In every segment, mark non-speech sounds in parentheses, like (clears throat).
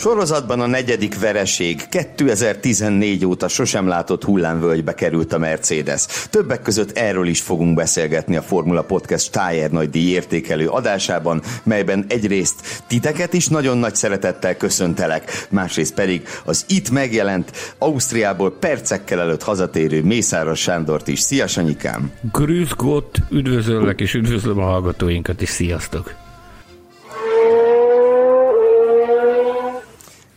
Sorozatban a negyedik vereség 2014 óta sosem látott hullámvölgybe került a Mercedes. Többek között erről is fogunk beszélgetni a Formula Podcast Tájer nagy díj értékelő adásában, melyben egyrészt titeket is nagyon nagy szeretettel köszöntelek, másrészt pedig az itt megjelent Ausztriából percekkel előtt hazatérő Mészáros Sándort is. Szia Sanyikám! Grüß Gott, üdvözöllek és üdvözlöm a hallgatóinkat is, sziasztok!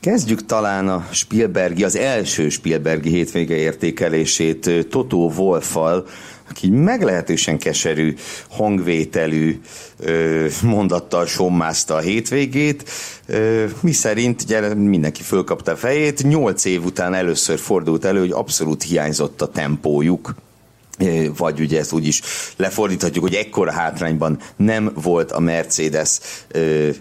Kezdjük talán a Spielbergi, az első Spielbergi hétvége értékelését Totó Wolffal, aki meglehetősen keserű hangvételű mondattal sommázta a hétvégét, mi szerint gyere, mindenki fölkapta a fejét, nyolc év után először fordult elő, hogy abszolút hiányzott a tempójuk vagy ugye ezt úgy is lefordíthatjuk, hogy ekkora hátrányban nem volt a Mercedes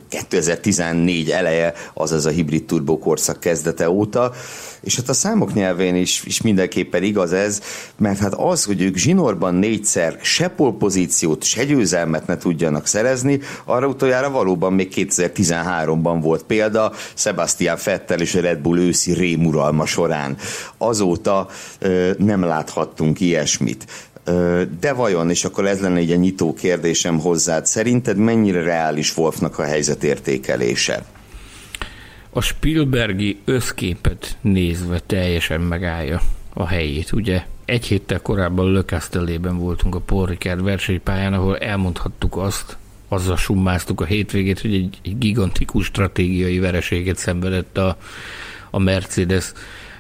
2014 eleje, azaz a hibrid turbo korszak kezdete óta, és hát a számok nyelvén is, is mindenképpen igaz ez, mert hát az, hogy ők zsinórban négyszer se polpozíciót, se győzelmet ne tudjanak szerezni, arra utoljára valóban még 2013-ban volt példa Sebastian Fettel és a Red Bull őszi rémuralma során. Azóta nem láthattunk ilyesmit. De vajon, és akkor ez lenne egy nyitó kérdésem hozzád, szerinted mennyire reális Wolfnak a helyzetértékelése? A Spielbergi összképet nézve teljesen megállja a helyét. Ugye egy héttel korábban Lökesztelében voltunk a Paul Ricard versenypályán, ahol elmondhattuk azt, azzal summáztuk a hétvégét, hogy egy, egy gigantikus stratégiai vereséget szenvedett a, a Mercedes.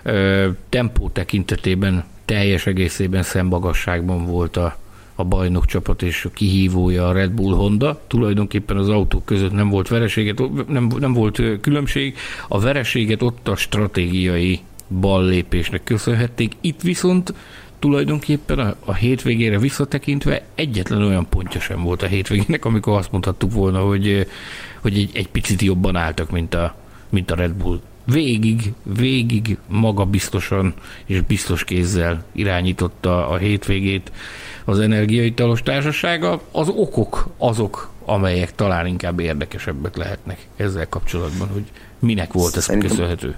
Ö, tempó tekintetében teljes egészében szembagasságban volt a, a bajnok csapat és a kihívója a Red Bull Honda. Tulajdonképpen az autók között nem volt vereséget, nem, nem volt különbség. A vereséget ott a stratégiai ballépésnek köszönhették. Itt viszont tulajdonképpen a, a hétvégére visszatekintve egyetlen olyan pontja sem volt a hétvégének, amikor azt mondhattuk volna, hogy, hogy egy, egy picit jobban álltak, mint a, mint a Red Bull végig, végig magabiztosan és biztos kézzel irányította a hétvégét az energiaitalos társasága. Az okok azok, amelyek talán inkább érdekesebbek lehetnek ezzel kapcsolatban, hogy minek volt ez köszönhető.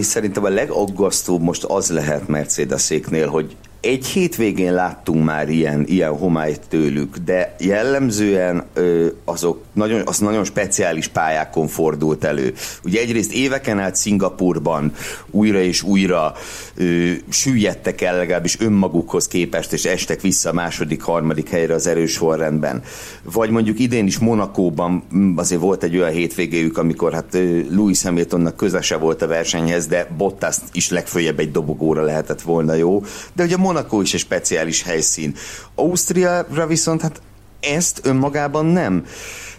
Szerintem a legaggasztóbb most az lehet Mercedeséknél, hogy egy hétvégén láttunk már ilyen, ilyen homályt tőlük, de jellemzően ö, azok nagyon, az nagyon speciális pályákon fordult elő. Ugye egyrészt éveken át Szingapurban újra és újra ö, süllyedtek el legalábbis önmagukhoz képest, és estek vissza a második, harmadik helyre az erős sorrendben. Vagy mondjuk idén is Monakóban azért volt egy olyan hétvégéjük, amikor hát Louis Hamiltonnak közese volt a versenyhez, de Bottas is legfőjebb egy dobogóra lehetett volna jó. De ugye Monaco is egy speciális helyszín. Ausztriára viszont hát ezt önmagában nem.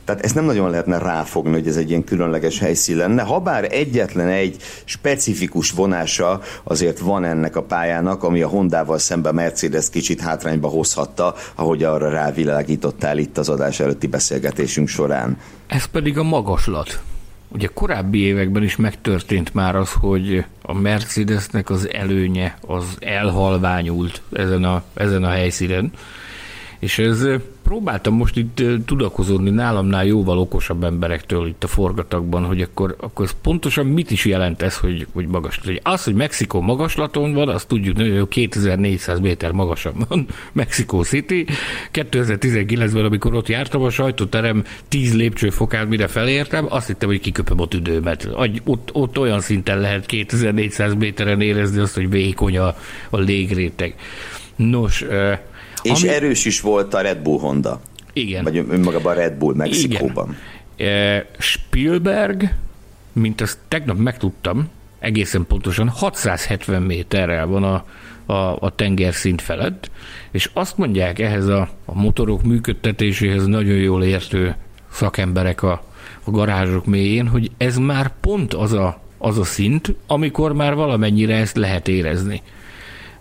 Tehát ezt nem nagyon lehetne ráfogni, hogy ez egy ilyen különleges helyszín lenne. Habár egyetlen egy specifikus vonása azért van ennek a pályának, ami a Hondával szemben Mercedes kicsit hátrányba hozhatta, ahogy arra rávilágítottál itt az adás előtti beszélgetésünk során. Ez pedig a magaslat. Ugye korábbi években is megtörtént már az, hogy a Mercedesnek az előnye az elhalványult ezen a, ezen a helyszínen, és ez próbáltam most itt tudakozódni nálamnál jóval okosabb emberektől itt a forgatagban, hogy akkor, akkor ez pontosan mit is jelent ez, hogy, hogy magas. Hogy az, hogy Mexikó magaslaton van, azt tudjuk, hogy 2400 méter magasabb van (laughs) Mexico City. 2019-ben, amikor ott jártam a sajtóterem 10 lépcsőfokát, mire felértem, azt hittem, hogy kiköpöm a tüdőmet. Ott, ott olyan szinten lehet 2400 méteren érezni azt, hogy vékony a, a légréteg. Nos, és ami... erős is volt a Red Bull Honda. Igen. Vagy önmagában a Red Bull Mexikóban. Igen. E, Spielberg, mint azt tegnap megtudtam, egészen pontosan 670 méterrel van a, a, a tengerszint felett, és azt mondják ehhez a, a motorok működtetéséhez nagyon jól értő szakemberek a, a garázsok mélyén, hogy ez már pont az a, az a szint, amikor már valamennyire ezt lehet érezni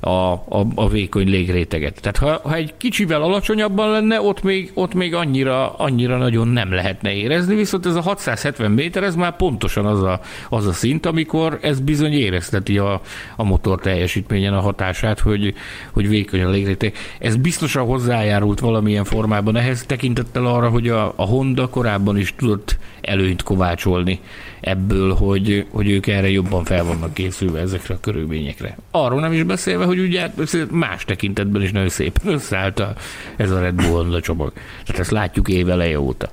a, a, a vékony légréteget. Tehát ha, ha egy kicsivel alacsonyabban lenne, ott még, ott még annyira, annyira nagyon nem lehetne érezni, viszont ez a 670 méter, ez már pontosan az a, az a szint, amikor ez bizony érezteti a, a motor teljesítményen a hatását, hogy, hogy vékony a légréteg. Ez biztosan hozzájárult valamilyen formában ehhez, tekintettel arra, hogy a, a Honda korábban is tudott előnyt kovácsolni ebből, hogy, hogy ők erre jobban fel vannak készülve ezekre a körülményekre. Arról nem is beszélve, hogy ugye más tekintetben is nagyon szépen (laughs) összeállt a, ez a Red Bull Honda csomag. Tehát ezt látjuk éveleje óta.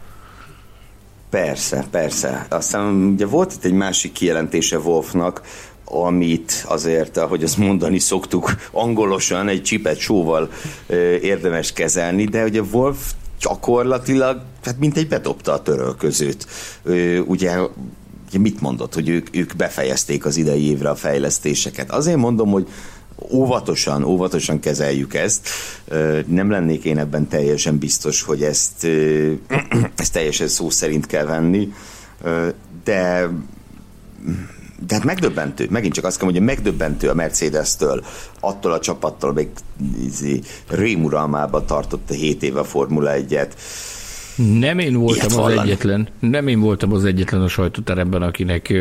Persze, persze. Aztán ugye volt itt egy másik kijelentése Wolfnak, amit azért, ahogy azt mondani szoktuk, angolosan egy csipet sóval ö, érdemes kezelni, de ugye Wolf gyakorlatilag, hát mint egy bedobta a törölközőt. Ö, ugye mit mondott, hogy ők, ők befejezték az idei évre a fejlesztéseket. Azért mondom, hogy óvatosan, óvatosan kezeljük ezt. Nem lennék én ebben teljesen biztos, hogy ezt, (clears throat) ezt teljesen szó szerint kell venni, de de hát megdöbbentő, megint csak azt kell mondani, hogy megdöbbentő a Mercedes-től, attól a csapattól, még izé, rémuralmába tartotta 7 éve a Formula 1-et. Nem én voltam az egyetlen, nem én voltam az egyetlen a sajtóteremben, akinek,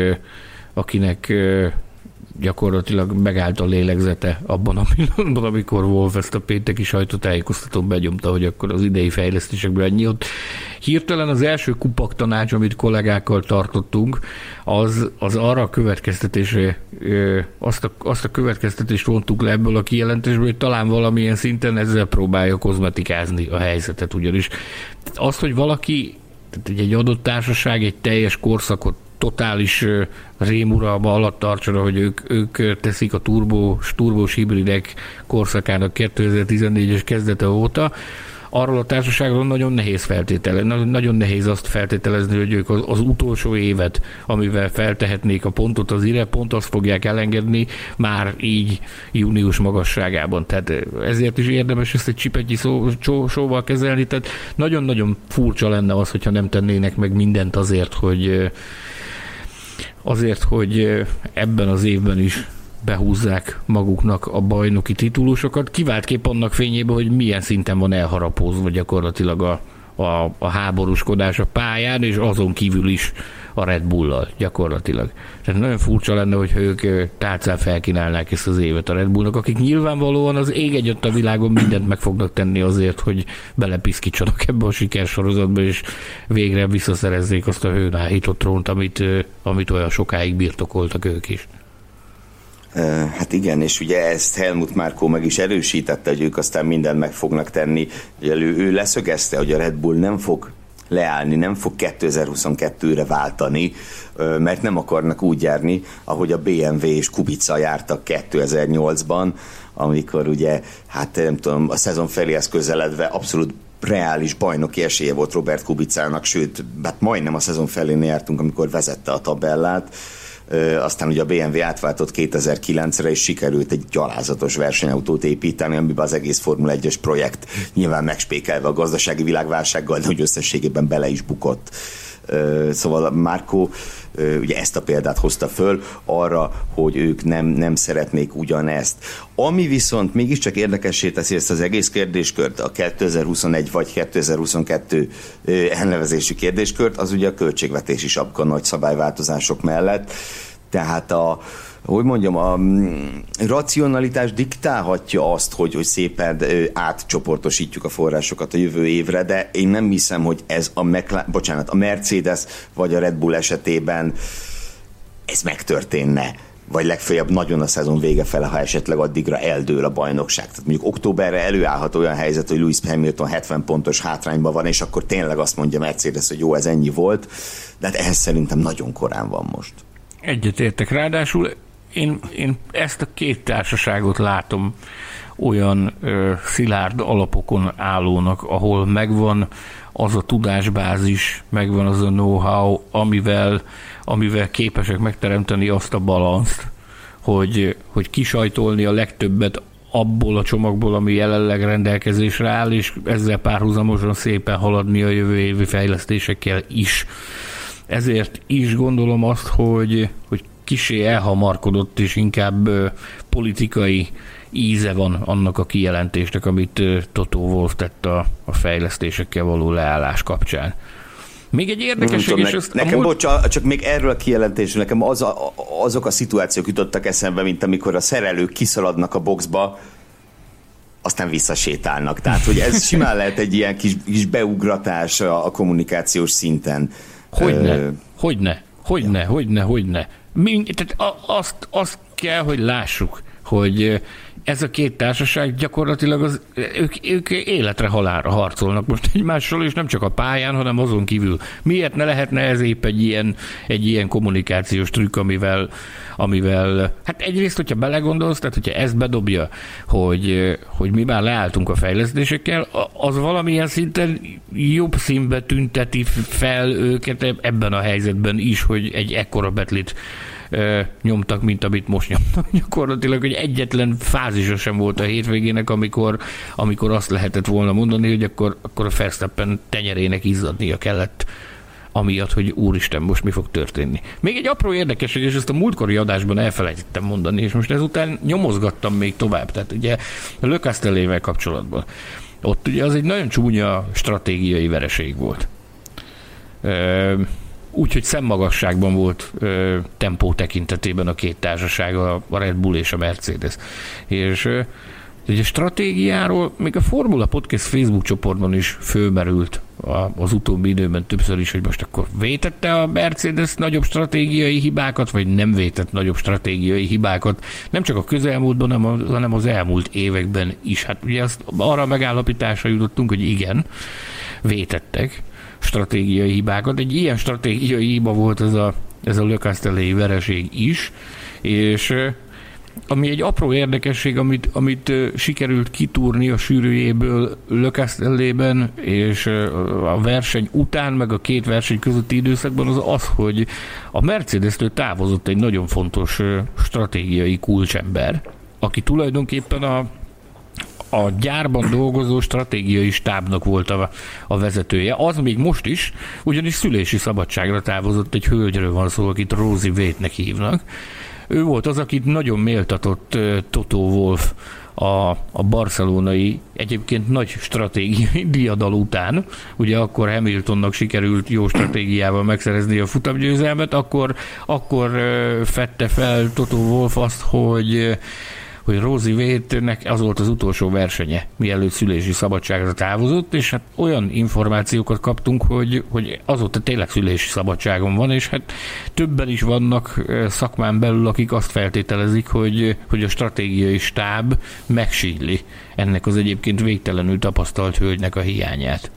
akinek gyakorlatilag megállt a lélegzete abban a pillanatban, amikor Wolf ezt a pénteki sajtótájékoztatón begyomta, hogy akkor az idei fejlesztésekből ennyi ott. Hirtelen az első kupak tanács, amit kollégákkal tartottunk, az, az arra a következtetésre, azt a, azt a következtetést vontuk le ebből a kijelentésből, hogy talán valamilyen szinten ezzel próbálja kozmetikázni a helyzetet, ugyanis azt, hogy valaki tehát egy adott társaság egy teljes korszakot totális rémuralma alatt tartson, hogy ők, ők teszik a turbós, turbós hibridek korszakának 2014-es kezdete óta, arról a társaságról nagyon nehéz feltételezni, nagyon nehéz azt feltételezni, hogy ők az, az utolsó évet, amivel feltehetnék a pontot az ire, pont azt fogják elengedni már így június magasságában. Tehát ezért is érdemes ezt egy csipetnyi szó, só, sóval kezelni, tehát nagyon-nagyon furcsa lenne az, hogyha nem tennének meg mindent azért, hogy azért, hogy ebben az évben is behúzzák maguknak a bajnoki titulusokat, kiváltképp annak fényében, hogy milyen szinten van elharapózva gyakorlatilag a, a, a háborúskodás a pályán, és azon kívül is a Red Bull-lal gyakorlatilag. Tehát nagyon furcsa lenne, hogy ők tálcán felkínálnák ezt az évet a Red Bullnak, akik nyilvánvalóan az ég egyött a világon mindent meg fognak tenni azért, hogy belepiszkítsanak ebbe a sikersorozatba, és végre visszaszerezzék azt a hőnáhított trónt, amit, amit olyan sokáig birtokoltak ők is. Hát igen, és ugye ezt Helmut Márkó meg is erősítette, hogy ők aztán mindent meg fognak tenni. Ugye ő, ő leszögezte, hogy a Red Bull nem fog leállni, nem fog 2022-re váltani, mert nem akarnak úgy járni, ahogy a BMW és Kubica jártak 2008-ban, amikor ugye, hát nem tudom, a szezon feléhez közeledve abszolút reális bajnoki esélye volt Robert Kubicának, sőt, hát majdnem a szezon felén jártunk, amikor vezette a tabellát, aztán ugye a BMW átváltott 2009-re, és sikerült egy gyalázatos versenyautót építeni, amiben az egész Formula 1-es projekt nyilván megspékelve a gazdasági világválsággal, de hogy összességében bele is bukott. Szóval Márkó ugye ezt a példát hozta föl arra, hogy ők nem, nem szeretnék ugyanezt. Ami viszont mégiscsak érdekessé teszi ezt az egész kérdéskört, a 2021 vagy 2022 elnevezésű kérdéskört, az ugye a költségvetési sapka nagy szabályváltozások mellett. Tehát a, hogy mondjam, a mm, racionalitás diktálhatja azt, hogy, hogy szépen átcsoportosítjuk a forrásokat a jövő évre, de én nem hiszem, hogy ez a, McLaren, bocsánat, a Mercedes vagy a Red Bull esetében ez megtörténne vagy legfeljebb nagyon a szezon vége fele, ha esetleg addigra eldől a bajnokság. Tehát mondjuk októberre előállhat olyan helyzet, hogy Lewis Hamilton 70 pontos hátrányban van, és akkor tényleg azt mondja Mercedes, hogy jó, ez ennyi volt, de hát ehhez szerintem nagyon korán van most. Egyetértek, ráadásul én, én ezt a két társaságot látom olyan ö, szilárd alapokon állónak, ahol megvan az a tudásbázis, megvan az a know-how, amivel, amivel képesek megteremteni azt a balanszt, hogy, hogy kisajtolni a legtöbbet abból a csomagból, ami jelenleg rendelkezésre áll, és ezzel párhuzamosan szépen haladni a jövő évi fejlesztésekkel is. Ezért is gondolom azt, hogy, hogy kisé elhamarkodott és inkább politikai íze van annak a kijelentésnek, amit Toto Wolf tett a, a fejlesztésekkel való leállás kapcsán. Még egy érdekesség, és ezt Nekem, múlt... bocs, csak még erről a kijelentésről, nekem az a, azok a szituációk jutottak eszembe, mint amikor a szerelők kiszaladnak a boxba, aztán visszasétálnak. Tehát, hogy ez simán lehet egy ilyen kis, kis beugratás a, a kommunikációs szinten. Hogyne, Ö... hogyne, hogyne, ja. hogyne, hogyne. Mi, tehát azt, azt kell, hogy lássuk, hogy ez a két társaság gyakorlatilag az, ők, ők életre halálra harcolnak most egymással, és nem csak a pályán, hanem azon kívül. Miért ne lehetne ez épp egy ilyen, egy ilyen kommunikációs trükk, amivel, amivel, hát egyrészt, hogyha belegondolsz, tehát hogyha ezt bedobja, hogy, hogy mi már leálltunk a fejlesztésekkel, az valamilyen szinten jobb színbe tünteti fel őket ebben a helyzetben is, hogy egy ekkora betlit nyomtak, mint amit most nyomtak. (laughs) Gyakorlatilag, hogy egyetlen fázisa sem volt a hétvégének, amikor, amikor azt lehetett volna mondani, hogy akkor, akkor a Verstappen tenyerének izzadnia kellett amiatt, hogy úristen, most mi fog történni. Még egy apró érdekesség, és ezt a múltkori adásban elfelejtettem mondani, és most ezután nyomozgattam még tovább. Tehát ugye a Lökasztelével kapcsolatban. Ott ugye az egy nagyon csúnya stratégiai vereség volt úgyhogy szemmagasságban volt ö, tempó tekintetében a két társaság, a, Red Bull és a Mercedes. És ö, stratégiáról még a Formula Podcast Facebook csoportban is fölmerült az utóbbi időben többször is, hogy most akkor vétette a Mercedes nagyobb stratégiai hibákat, vagy nem vétett nagyobb stratégiai hibákat, nem csak a közelmúltban, hanem az elmúlt években is. Hát ugye azt arra megállapításra jutottunk, hogy igen, vétettek, stratégiai hibákat. Egy ilyen stratégiai hiba volt ez a, ez a Le vereség is, és ami egy apró érdekesség, amit, amit sikerült kitúrni a sűrűjéből Le és a verseny után, meg a két verseny közötti időszakban, az az, hogy a Mercedes-től távozott egy nagyon fontos stratégiai kulcsember, aki tulajdonképpen a a gyárban dolgozó stratégiai stábnak volt a, a vezetője. Az még most is, ugyanis szülési szabadságra távozott egy hölgyről van szó, akit Rosie Vétnek hívnak. Ő volt az, akit nagyon méltatott Toto Wolf a, a barcelonai egyébként nagy stratégiai (laughs) diadal után, ugye akkor Hamiltonnak sikerült jó stratégiával megszerezni a futamgyőzelmet, akkor, akkor fette fel Toto Wolf azt, hogy hogy Rosie Vétnek az volt az utolsó versenye, mielőtt szülési szabadságra távozott, és hát olyan információkat kaptunk, hogy, hogy azóta tényleg szülési szabadságon van, és hát többen is vannak szakmán belül, akik azt feltételezik, hogy, hogy a stratégiai stáb megsíli ennek az egyébként végtelenül tapasztalt hölgynek a hiányát.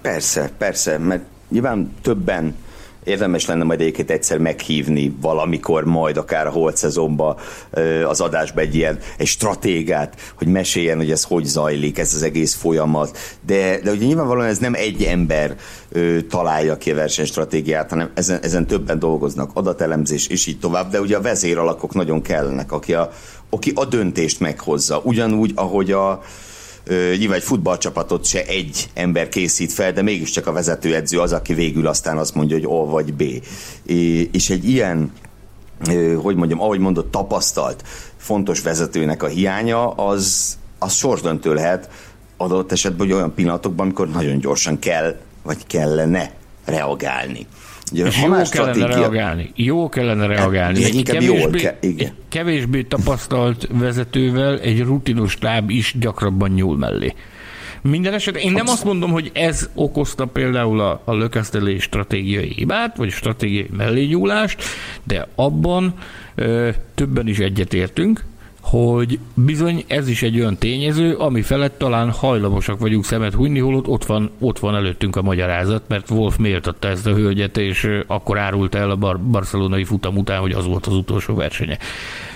Persze, persze, mert nyilván többen Érdemes lenne majd egyébként egyszer meghívni valamikor majd akár a holt szezonba az adásba egy ilyen egy stratégát, hogy meséljen, hogy ez hogy zajlik, ez az egész folyamat. De, de ugye nyilvánvalóan ez nem egy ember ö, találja ki a versenystratégiát, hanem ezen, ezen többen dolgoznak, adatelemzés és így tovább, de ugye a vezéralakok nagyon kellenek, aki a, aki a döntést meghozza. Ugyanúgy, ahogy a, nyilván egy futballcsapatot se egy ember készít fel, de mégiscsak a vezetőedző az, aki végül aztán azt mondja, hogy O vagy B. És egy ilyen, hogy mondjam, ahogy mondott, tapasztalt, fontos vezetőnek a hiánya, az, az sorsdöntő lehet adott esetben, hogy olyan pillanatokban, amikor nagyon gyorsan kell, vagy kellene reagálni. Ugye, és jó kellene reagálni. Jó kellene reagálni. Egy kevésbé, jól ke- igen. kevésbé tapasztalt vezetővel egy rutinos táb is gyakrabban nyúl mellé. Minden esetben én nem azt mondom, hogy ez okozta például a, a lökesztelés stratégiai hibát, vagy stratégiai mellényúlást, de abban ö, többen is egyetértünk, hogy bizony ez is egy olyan tényező, ami felett talán hajlamosak vagyunk szemet hunyni, holott ott van, ott van előttünk a magyarázat, mert Wolf méltatta ezt a hölgyet, és akkor árulta el a bar- barcelonai futam után, hogy az volt az utolsó versenye.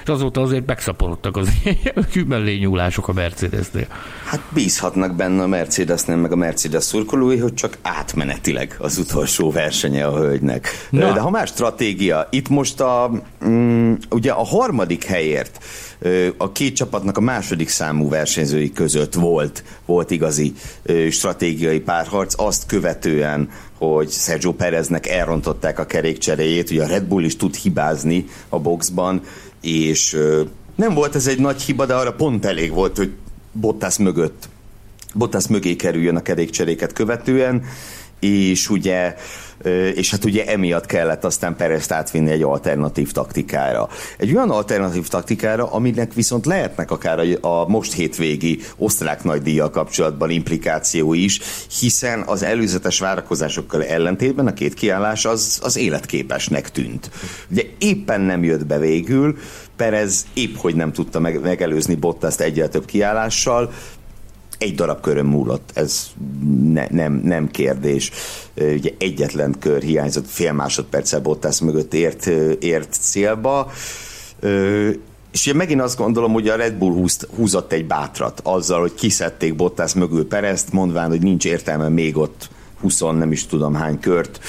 És azóta azért megszaporodtak az (laughs) mellé nyúlások a Mercedesnél. Hát bízhatnak benne a Mercedesnél, meg a Mercedes szurkolói, hogy csak átmenetileg az utolsó versenye a hölgynek. Na. De ha más stratégia, itt most a, mm, ugye a harmadik helyért a két csapatnak a második számú versenyzői között volt, volt igazi stratégiai párharc, azt követően, hogy Sergio Pereznek elrontották a kerékcseréjét, ugye a Red Bull is tud hibázni a boxban, és Nem volt ez egy nagy hiba, de arra pont elég volt, hogy Bottas mögött Bottas mögé kerüljön a kerékcseréket követően, és ugye és hát ugye emiatt kellett aztán Perezt átvinni egy alternatív taktikára. Egy olyan alternatív taktikára, aminek viszont lehetnek akár a most hétvégi osztrák nagydíjjal kapcsolatban implikáció is, hiszen az előzetes várakozásokkal ellentétben a két kiállás az, az életképesnek tűnt. Ugye éppen nem jött be végül, Perez épp hogy nem tudta meg, megelőzni Bottaszt egyel több kiállással, egy darab körön múlott, ez ne, nem, nem kérdés. Ugye egyetlen kör hiányzott, fél másodperccel Bottas mögött ért, ért célba. És én megint azt gondolom, hogy a Red Bull húzt, húzott egy bátrat azzal, hogy kiszedték Bottas mögül Perezt, mondván, hogy nincs értelme még ott 20 nem is tudom hány kört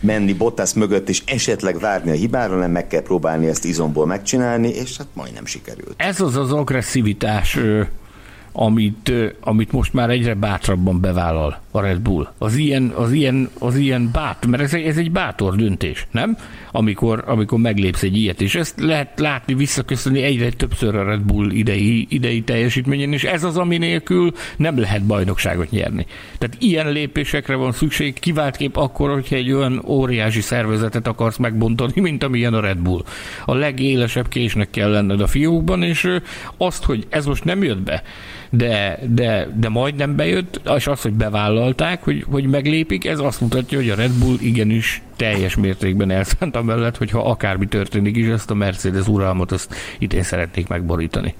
menni Bottas mögött, és esetleg várni a hibára, nem meg kell próbálni ezt izomból megcsinálni, és hát majdnem sikerült. Ez az az agresszivitás amit, amit most már egyre bátrabban bevállal a Red Bull. Az ilyen, az ilyen, az ilyen bát, mert ez egy, ez egy bátor döntés, nem? Amikor, amikor meglépsz egy ilyet, és ezt lehet látni, visszaköszönni egyre többször a Red Bull idei, idei teljesítményen, és ez az, ami nélkül nem lehet bajnokságot nyerni. Tehát ilyen lépésekre van szükség, kiváltképp akkor, hogyha egy olyan óriási szervezetet akarsz megbontani, mint amilyen a Red Bull. A legélesebb késnek kell lenned a fiókban, és azt, hogy ez most nem jött be, de, de, de majdnem bejött, és az, hogy bevállalták, hogy, hogy meglépik, ez azt mutatja, hogy a Red Bull igenis teljes mértékben elszánt amellett, hogyha akármi történik is, ezt a Mercedes uralmat azt idén szeretnék megborítani.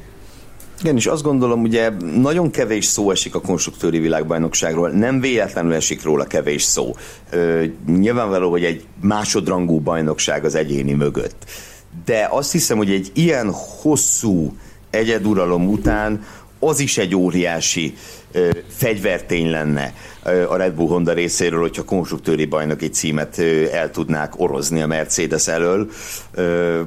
Igen, és azt gondolom, ugye nagyon kevés szó esik a konstruktőri világbajnokságról, nem véletlenül esik róla kevés szó. Ö, nyilvánvaló, hogy egy másodrangú bajnokság az egyéni mögött. De azt hiszem, hogy egy ilyen hosszú egyeduralom után az is egy óriási ö, fegyvertény lenne ö, a Red Bull Honda részéről, hogyha konstruktőri bajnoki címet ö, el tudnák orozni a Mercedes elől. Ö,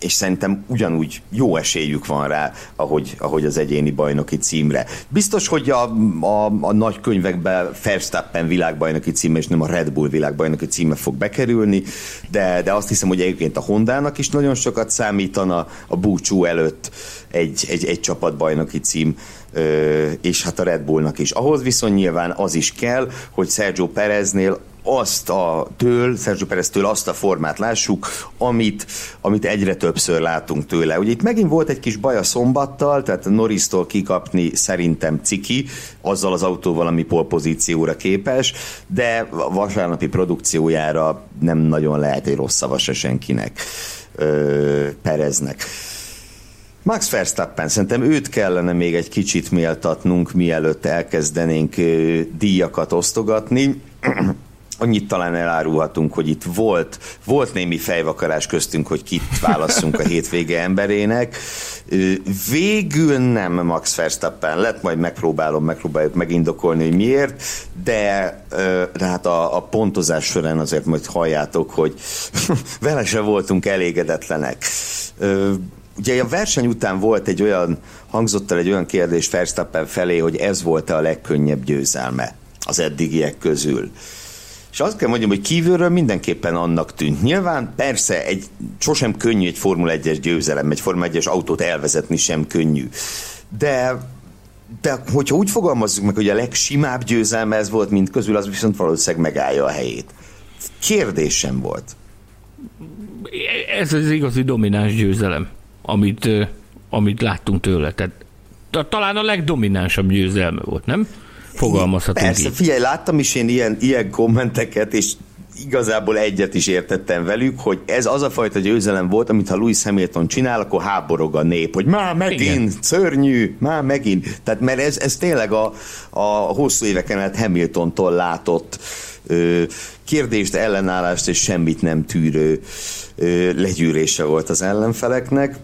és szerintem ugyanúgy jó esélyük van rá, ahogy, ahogy az egyéni bajnoki címre. Biztos, hogy a, a, a nagy könyvekben Verstappen világbajnoki címe, és nem a Red Bull világbajnoki címe fog bekerülni, de, de azt hiszem, hogy egyébként a Hondának is nagyon sokat számítana a búcsú előtt egy, egy, egy csapatbajnoki cím, és hát a Red Bullnak is. Ahhoz viszont nyilván az is kell, hogy Sergio Pereznél azt a től, Sergio Perez-től azt a formát lássuk, amit, amit egyre többször látunk tőle. Ugye itt megint volt egy kis baj a szombattal, tehát Norris-tól kikapni szerintem ciki, azzal az autóval, ami polpozícióra képes, de vasárnapi produkciójára nem nagyon lehet egy rossz szava se senkinek, ö, Pereznek. Max Verstappen, szerintem őt kellene még egy kicsit méltatnunk, mielőtt elkezdenénk díjakat osztogatni annyit talán elárulhatunk, hogy itt volt, volt némi fejvakarás köztünk, hogy kit válasszunk a hétvége emberének. Végül nem Max Verstappen lett, majd megpróbálom, megpróbáljuk megindokolni, hogy miért, de, de hát a, a pontozás során azért majd halljátok, hogy (laughs) vele se voltunk elégedetlenek. Ugye a verseny után volt egy olyan, hangzott el egy olyan kérdés Verstappen felé, hogy ez volt a legkönnyebb győzelme az eddigiek közül. És azt kell mondjam, hogy kívülről mindenképpen annak tűnt. Nyilván persze egy, sosem könnyű egy Formula 1-es győzelem, egy Formula 1-es autót elvezetni sem könnyű. De de hogyha úgy fogalmazzuk meg, hogy a legsimább győzelme ez volt, mint közül, az viszont valószínűleg megállja a helyét. Kérdésem volt. Ez az igazi domináns győzelem, amit, amit láttunk tőle. Tehát talán a legdominánsabb győzelme volt, nem? Fogalmazhatunk Persze, így. figyelj, láttam is én ilyen, ilyen kommenteket, és igazából egyet is értettem velük, hogy ez az a fajta győzelem volt, amit ha Louis Hamilton csinál, akkor háborog a nép, hogy már megint, Igen. szörnyű, már megint. Tehát mert ez, ez tényleg a, a hosszú éveken át Hamiltontól látott ö, kérdést, ellenállást és semmit nem tűrő ö, legyűrése volt az ellenfeleknek.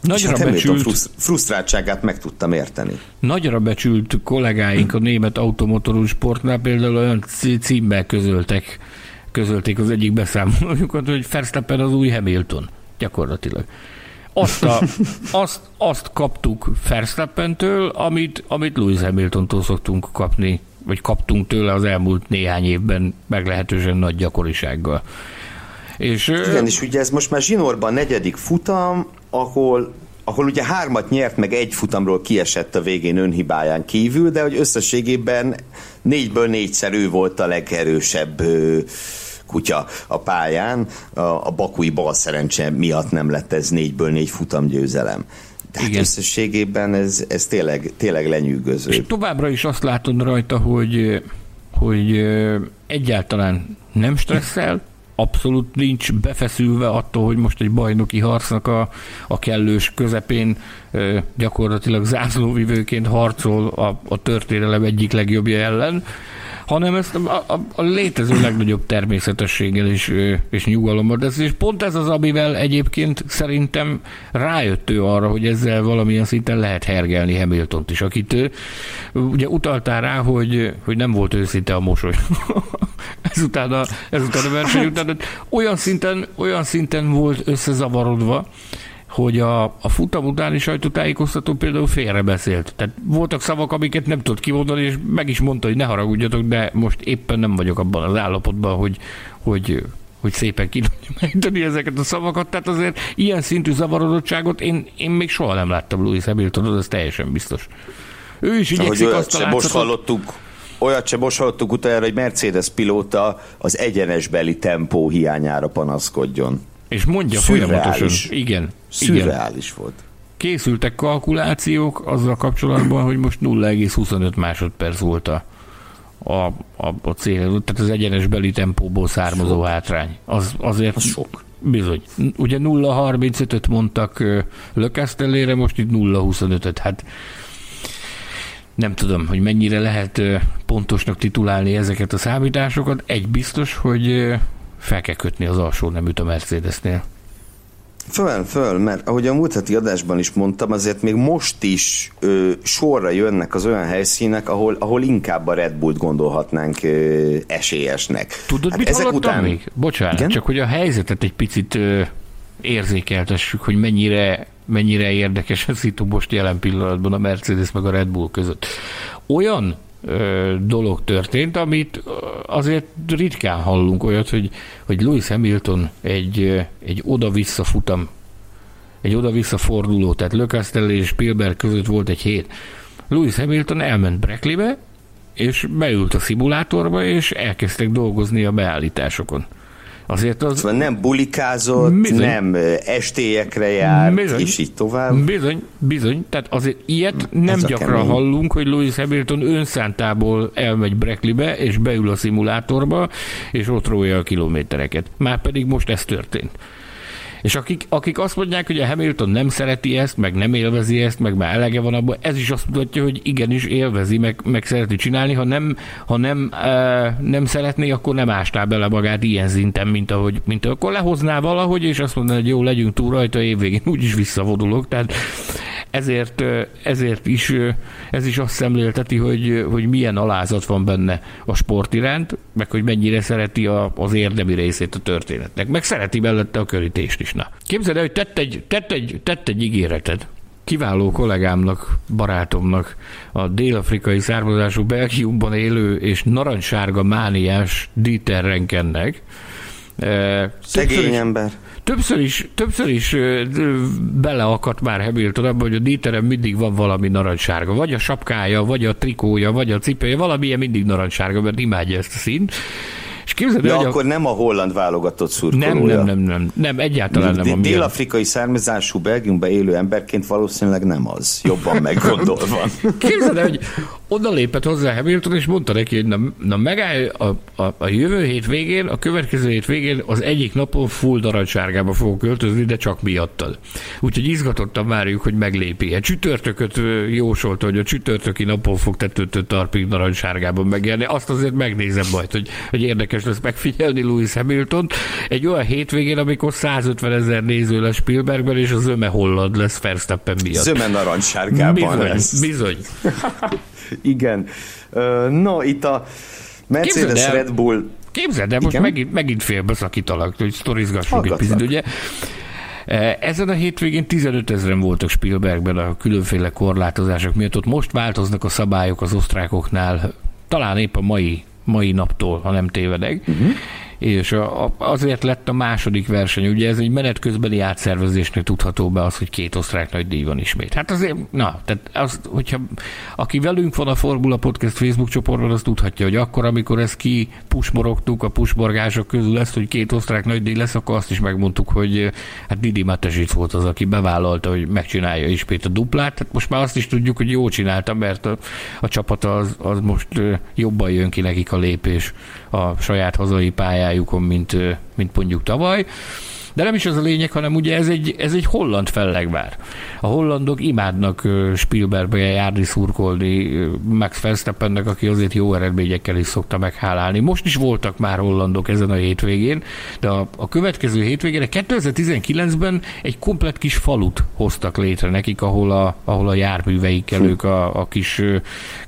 Nagyra hát becsült, frusztráltságát meg tudtam érteni. Nagyra becsült kollégáink a német automotorú sportnál például olyan címmel közöltek, közölték az egyik beszámolójukat, hogy Verstappen az új Hamilton, gyakorlatilag. Azt, a, (laughs) azt, azt kaptuk Verstappentől, amit, amit Lewis Hamiltontól szoktunk kapni, vagy kaptunk tőle az elmúlt néhány évben meglehetősen nagy gyakorisággal. És, Igen, és ugye ez most már zsinórban negyedik futam, ahol ahol ugye hármat nyert, meg egy futamról kiesett a végén önhibáján kívül, de hogy összességében négyből négyszer ő volt a legerősebb kutya a pályán. A, a bakui bal szerencse miatt nem lett ez négyből négy futam győzelem. De hát összességében ez, ez tényleg, tényleg lenyűgöző. És továbbra is azt látod rajta, hogy, hogy egyáltalán nem stresszel, abszolút nincs befeszülve attól, hogy most egy bajnoki harcnak a, a kellős közepén gyakorlatilag zászlóvivőként harcol a, a történelem egyik legjobbja ellen, hanem ezt a, a, a létező legnagyobb természetességgel és, és nyugalommal tesz. És pont ez az, amivel egyébként szerintem rájött ő arra, hogy ezzel valamilyen szinten lehet hergelni hamilton is, akit ugye utaltál rá, hogy, hogy nem volt őszinte a mosoly. (laughs) ezután a, ezután a verseny után. Olyan szinten, olyan szinten volt összezavarodva, hogy a, a futam utáni sajtótájékoztató például félrebeszélt. Tehát voltak szavak, amiket nem tudott kimondani, és meg is mondta, hogy ne haragudjatok, de most éppen nem vagyok abban az állapotban, hogy, hogy hogy szépen ki tudjam ezeket a szavakat. Tehát azért ilyen szintű zavarodottságot én, én még soha nem láttam Louis Hamilton, ez teljesen biztos. Ő is igyekszik azt a most hallottuk, olyat sem most hallottuk utána, hogy Mercedes pilóta az egyenesbeli tempó hiányára panaszkodjon. És mondja folyamatosan. Igen. Szürreális igen. volt. Készültek kalkulációk azzal kapcsolatban, hogy most 0,25 másodperc volt a, a, a, a cél, tehát az egyenesbeli tempóból származó sok. hátrány. Az, azért az sok. Bizony. Ugye 0,35-öt mondtak Lökesztellére, most itt 0,25-öt. Hát nem tudom, hogy mennyire lehet pontosnak titulálni ezeket a számításokat. Egy biztos, hogy fel kell kötni az alsó neműt a Mercedesnél. Föl, föl, mert ahogy a múlt heti adásban is mondtam, azért még most is ö, sorra jönnek az olyan helyszínek, ahol, ahol inkább a Red Bullt gondolhatnánk ö, esélyesnek. Tudod, hát mit ezek után... még? Bocsánat, Igen? csak hogy a helyzetet egy picit ö, érzékeltessük, hogy mennyire, mennyire érdekes a szitu most jelen pillanatban a Mercedes meg a Red Bull között. Olyan dolog történt, amit azért ritkán hallunk olyat, hogy, hogy Lewis Hamilton egy, egy oda-vissza futam, egy oda-vissza forduló, tehát Lökasztel és Spielberg között volt egy hét. Lewis Hamilton elment Breckleybe, és beült a szimulátorba, és elkezdtek dolgozni a beállításokon. Azért az... Szóval nem bulikázott, bizony. nem estélyekre jár, bizony. és így tovább. Bizony, bizony. Tehát azért ilyet nem Ez gyakran kemény. hallunk, hogy Lewis Hamilton önszántából elmegy Breckleybe, és beül a szimulátorba, és ott rója a kilométereket. Már pedig most ez történt. És akik, akik azt mondják, hogy a Hamilton nem szereti ezt, meg nem élvezi ezt, meg már elege van abban, ez is azt mutatja, hogy igenis élvezi, meg, meg szereti csinálni. Ha nem, ha nem, e, nem szeretné, akkor nem ástál bele magát ilyen szinten, mint ahogy, mint akkor lehozná valahogy, és azt mondaná, hogy jó, legyünk túl rajta, évvégén úgyis visszavodulok. Tehát ezért, ezért is, ez is azt szemlélteti, hogy, hogy milyen alázat van benne a sport iránt, meg hogy mennyire szereti a, az érdemi részét a történetnek, meg szereti mellette a körítést is. Na. Képzeld el, hogy tett egy, tett egy, tett egy ígéreted kiváló kollégámnak, barátomnak, a dél-afrikai származású Belgiumban élő és narancssárga mániás Dieter Renkennek. Szegény ember többször is, többször is beleakadt már Hamilton abban, hogy a Dieterem mindig van valami narancssárga. Vagy a sapkája, vagy a trikója, vagy a cipője, valamilyen mindig narancssárga, mert imádja ezt a színt. És képzeld, ja, hogy akkor a... nem a holland válogatott szurkolója. Nem, nem, nem, nem, nem egyáltalán nem. A Dél-afrikai származású Belgiumban élő emberként valószínűleg nem az. Jobban (laughs) meggondolva. Képzeld, hogy oda lépett hozzá Hamilton, és mondta neki, hogy na, na megállj a, a, a jövő hét végén, a következő hét végén az egyik napon full narancssárgába fogok költözni, de csak miattad. Úgyhogy izgatottan várjuk, hogy meglépi. A csütörtököt jósolta, hogy a csütörtöki napon fog tetőtől tarpig narancssárgában megjelni. Azt azért megnézem majd, hogy, hogy érdekes lesz megfigyelni Lewis Hamilton. Egy olyan hétvégén, amikor 150 ezer néző lesz Spielbergben, és az öme holland lesz Verstappen miatt. Zöme narancssárgában bizony, lesz. Bizony. (laughs) Igen. No, itt a Mercedes el, Red Bull... Képzeld de most megint, megint félbeszakítalak, hogy sztorizgassuk egy picit, ugye? Ezen a hétvégén 15 ezeren voltak Spielbergben a különféle korlátozások miatt. Ott most változnak a szabályok az osztrákoknál, talán épp a mai, mai naptól, ha nem tévedek. Uh-huh. És azért lett a második verseny. Ugye ez egy menet közbeni átszervezésnél tudható be az, hogy két osztrák nagy díj van ismét. Hát azért, na, tehát az, hogyha aki velünk van a Formula Podcast Facebook csoportban, az tudhatja, hogy akkor, amikor ezt ki pusmorogtuk a pusborgások közül ezt, hogy két osztrák nagy díj lesz, akkor azt is megmondtuk, hogy hát Didi Matesic volt az, aki bevállalta, hogy megcsinálja ismét a duplát. Tehát most már azt is tudjuk, hogy jó csinálta, mert a, a csapata az, az most jobban jön ki nekik a lépés a saját hazai pályájukon, mint, mint mondjuk tavaly. De nem is az a lényeg, hanem ugye ez egy, ez egy holland fellegvár. A hollandok imádnak Spielbergbe járni, szurkolni, Max Verstappennek, aki azért jó eredményekkel is szokta meghálálni. Most is voltak már hollandok ezen a hétvégén, de a, a következő hétvégére 2019-ben egy komplet kis falut hoztak létre nekik, ahol a, ahol a járműveikkel, ők a, a kis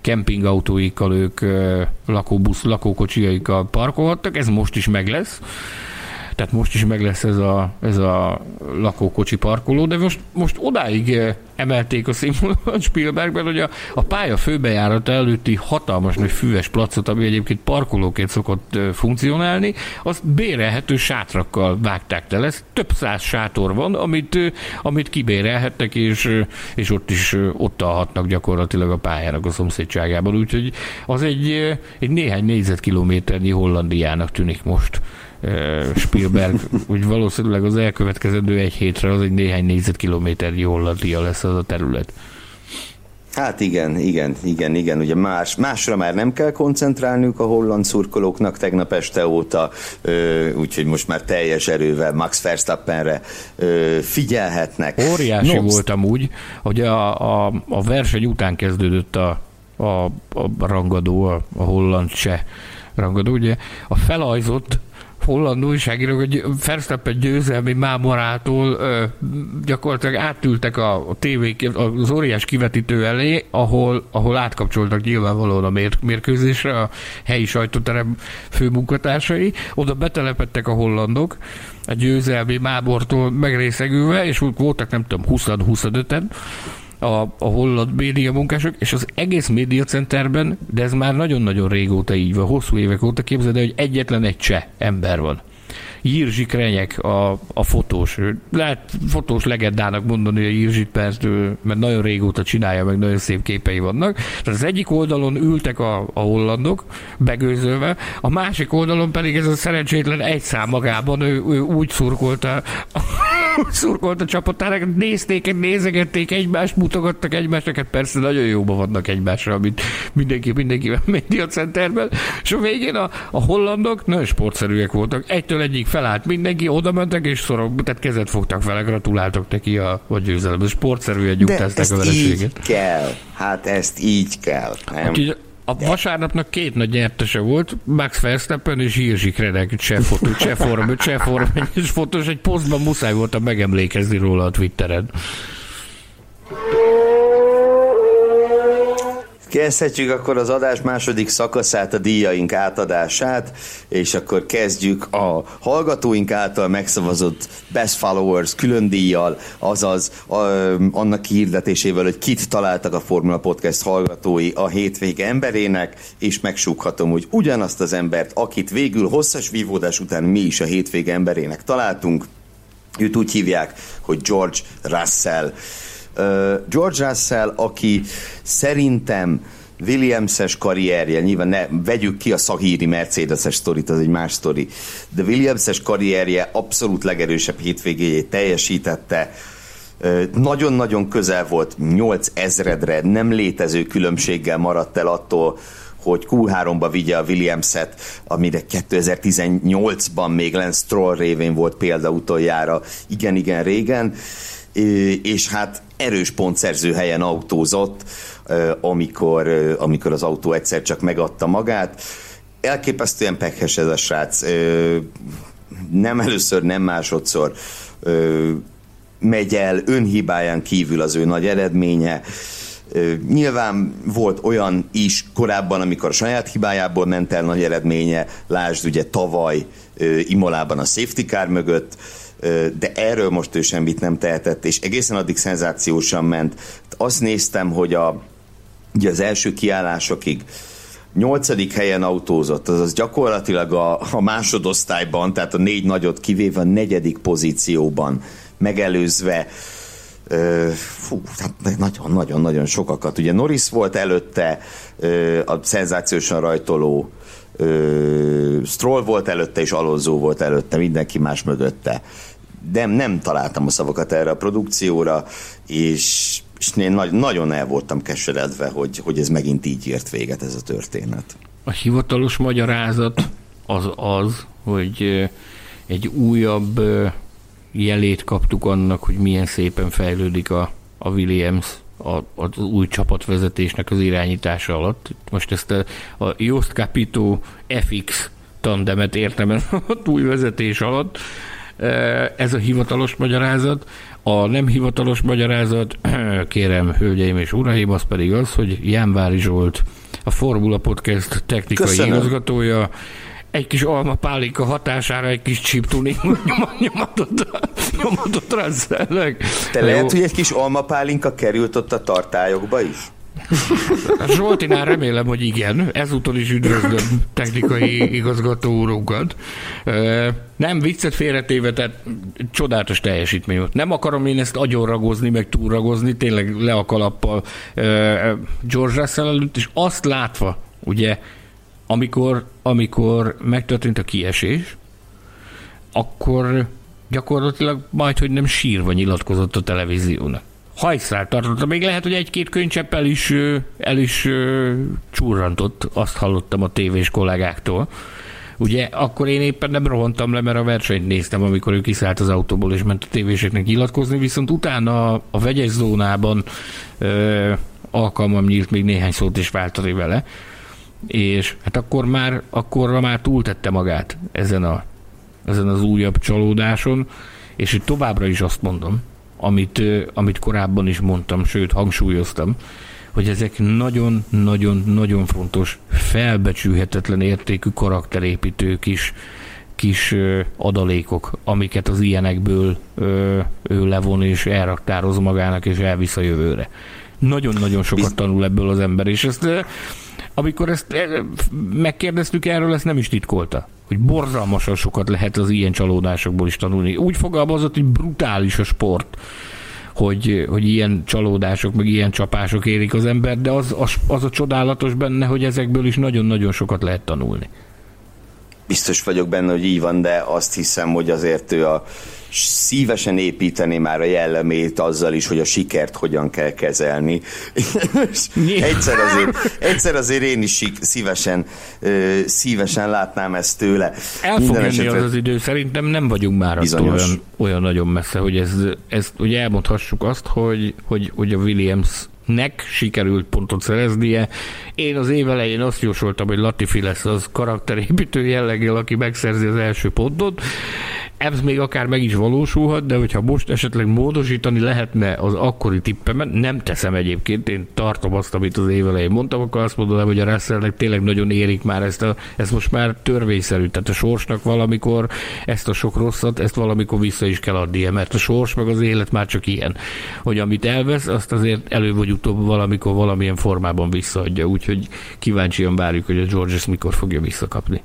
kempingautóikkal, ők lakóbusz, lakókocsiaikkal parkolhattak, ez most is meg lesz tehát most is meg lesz ez a, ez a lakókocsi parkoló, de most, most odáig eh, emelték a színvonalat Spielbergben, hogy a, a pálya főbejárata előtti hatalmas nagy füves placot, ami egyébként parkolóként szokott eh, funkcionálni, azt bérelhető sátrakkal vágták tele. Ez több száz sátor van, amit, eh, amit kibérelhettek, és, és ott is ott alhatnak gyakorlatilag a pályának a szomszédságában. Úgyhogy az egy, egy néhány négyzetkilométernyi Hollandiának tűnik most. Spielberg, úgy valószínűleg az elkövetkezendő egy hétre az egy néhány négyzetkilométer Hollandia lesz az a terület. Hát igen, igen, igen, igen, ugye más, másra már nem kell koncentrálniuk a holland szurkolóknak tegnap este óta, úgyhogy most már teljes erővel Max Verstappenre ö, figyelhetnek. Óriási no, volt amúgy, hogy a, a, a verseny után kezdődött a, a, a rangadó, a, a holland se rangadó, ugye a felajzott holland újságírók, hogy Verstappen győzelmi mámorától ö, gyakorlatilag átültek a, a tévé, az óriás kivetítő elé, ahol, ahol átkapcsoltak nyilvánvalóan a mér, mérkőzésre a helyi sajtóterem főmunkatársai. Oda betelepettek a hollandok, a győzelmi mábortól megrészegülve, és voltak nem tudom 20-25-en, a, a holland média munkások, és az egész médiacenterben, de ez már nagyon-nagyon régóta így van, hosszú évek óta képzeld hogy egyetlen egy cseh ember van. Jirzsi Krenyek a, a fotós. Lehet fotós legendának mondani a Jirzsit, mert, mert nagyon régóta csinálja, meg nagyon szép képei vannak. Tehát az egyik oldalon ültek a, a hollandok, begőzölve, a másik oldalon pedig ez a szerencsétlen egy szám magában, ő, ő úgy szurkolta (laughs) szurkolt a csapatának, nézték, nézegették egymást, mutogattak egymásnak, hát persze nagyon jóban vannak egymásra, mint mindenki, mindenki a média centerben, és a végén a, a hollandok nagyon sportszerűek voltak, egytől egyik felállt mindenki, oda mentek és szorok, tehát kezet fogtak vele, gratuláltak neki a, a győzelem. Sportszerűen nyugtázták a vereséget. így kell. Hát ezt így kell. Nem? Úgyhogy a De... vasárnapnak két nagy nyertese volt, Max Verstappen és Jirzsi Krenek, cseh fotó, cseh form, (laughs) cseh form, és fotós, egy posztban muszáj voltam megemlékezni róla a Twitteren. Kezdhetjük akkor az adás második szakaszát, a díjaink átadását, és akkor kezdjük a hallgatóink által megszavazott Best Followers külön díjjal, azaz a, annak hirdetésével, hogy kit találtak a Formula Podcast hallgatói a hétvége emberének, és megsúghatom, hogy ugyanazt az embert, akit végül hosszas vívódás után mi is a hétvége emberének találtunk, őt úgy hívják, hogy George Russell. George Russell, aki szerintem Williams-es karrierje, nyilván ne vegyük ki a szahíri Mercedes-es sztorit, az egy más sztori, de Williams-es karrierje abszolút legerősebb hétvégéjét teljesítette, nagyon-nagyon közel volt 8 ezredre, nem létező különbséggel maradt el attól, hogy Q3-ba vigye a Williams-et, amire 2018-ban még Lance Stroll révén volt példa utoljára, igen-igen régen, és hát erős pontszerző helyen autózott, amikor, amikor az autó egyszer csak megadta magát. Elképesztően pekhes ez a srác. Nem először, nem másodszor megy el önhibáján kívül az ő nagy eredménye. Nyilván volt olyan is korábban, amikor a saját hibájából ment el nagy eredménye, lásd ugye tavaly Imolában a safety car mögött, de erről most ő semmit nem tehetett, és egészen addig szenzációsan ment. Azt néztem, hogy a, ugye az első kiállásokig nyolcadik helyen autózott, azaz gyakorlatilag a, a másodosztályban, tehát a négy nagyot kivéve a negyedik pozícióban megelőzve fú, hát nagyon-nagyon-nagyon sokakat. Ugye Norris volt előtte a szenzációsan rajtoló Stroll volt előtte, és Alonso volt előtte, mindenki más mögötte. De nem találtam a szavakat erre a produkcióra, és, és én nagy, nagyon el voltam keseredve, hogy, hogy ez megint így ért véget ez a történet. A hivatalos magyarázat az az, hogy egy újabb jelét kaptuk annak, hogy milyen szépen fejlődik a, a Williams a, az új csapatvezetésnek az irányítása alatt. Most ezt a, a Jost Capito FX tandemet értem a új vezetés alatt. Ez a hivatalos magyarázat. A nem hivatalos magyarázat, kérem, hölgyeim és uraim, az pedig az, hogy Jánvári Zsolt, a Formula Podcast technikai Köszönöm. igazgatója, egy kis almapálinka hatására egy kis chip tuning (laughs) nyomatot, nyomatot rendszelnek. Te lehet, hogy egy kis almapálinka került ott a tartályokba is? Zsoltinál remélem, hogy igen. Ezúttal is üdvözlöm technikai igazgató úrunkat. Nem viccet félretéve, tehát csodálatos teljesítmény volt. Nem akarom én ezt agyonragozni, meg túlragozni, tényleg le a kalappal George Russell előtt, és azt látva, ugye amikor, amikor megtörtént a kiesés, akkor gyakorlatilag majd, hogy nem sírva nyilatkozott a televíziónak. Hajszál tartotta, még lehet, hogy egy-két könycsepp el is, el is csurrantott, azt hallottam a tévés kollégáktól. Ugye akkor én éppen nem rohantam le, mert a versenyt néztem, amikor ő kiszállt az autóból és ment a tévéseknek nyilatkozni, viszont utána a, a vegyes zónában ö, alkalmam nyílt még néhány szót is váltani vele és hát akkor már, akkor már túltette magát ezen, a, ezen az újabb csalódáson, és hogy továbbra is azt mondom, amit, amit korábban is mondtam, sőt hangsúlyoztam, hogy ezek nagyon-nagyon-nagyon fontos, felbecsülhetetlen értékű karakterépítő kis, kis adalékok, amiket az ilyenekből ö, ő levon és elraktároz magának és elvisz a jövőre. Nagyon-nagyon sokat tanul ebből az ember, és ezt amikor ezt megkérdeztük erről, ezt nem is titkolta hogy borzalmasan sokat lehet az ilyen csalódásokból is tanulni. Úgy fogalmazott, hogy brutális a sport, hogy, hogy ilyen csalódások, meg ilyen csapások érik az ember, de az, az, az a csodálatos benne, hogy ezekből is nagyon-nagyon sokat lehet tanulni. Biztos vagyok benne, hogy így van, de azt hiszem, hogy azért ő a szívesen építeni már a jellemét azzal is, hogy a sikert hogyan kell kezelni. egyszer, azért, egyszer azért én is szívesen, szívesen látnám ezt tőle. El fog jönni esetre... az az idő, szerintem nem vagyunk már attól olyan, olyan nagyon messze, hogy ez, ez hogy elmondhassuk azt, hogy, hogy, hogy a Williams nek sikerült pontot szereznie. Én az év elején azt jósoltam, hogy Latifi lesz az karakterépítő jelleggel, aki megszerzi az első pontot ez még akár meg is valósulhat, de hogyha most esetleg módosítani lehetne az akkori tippemet, nem teszem egyébként, én tartom azt, amit az év elején mondtam, akkor azt mondanám, hogy a Russellnek tényleg nagyon érik már ezt, a, ez most már törvényszerű, tehát a sorsnak valamikor ezt a sok rosszat, ezt valamikor vissza is kell adnia, mert a sors meg az élet már csak ilyen, hogy amit elvesz, azt azért elő vagy utóbb valamikor valamilyen formában visszaadja, úgyhogy kíváncsian várjuk, hogy a George ezt mikor fogja visszakapni.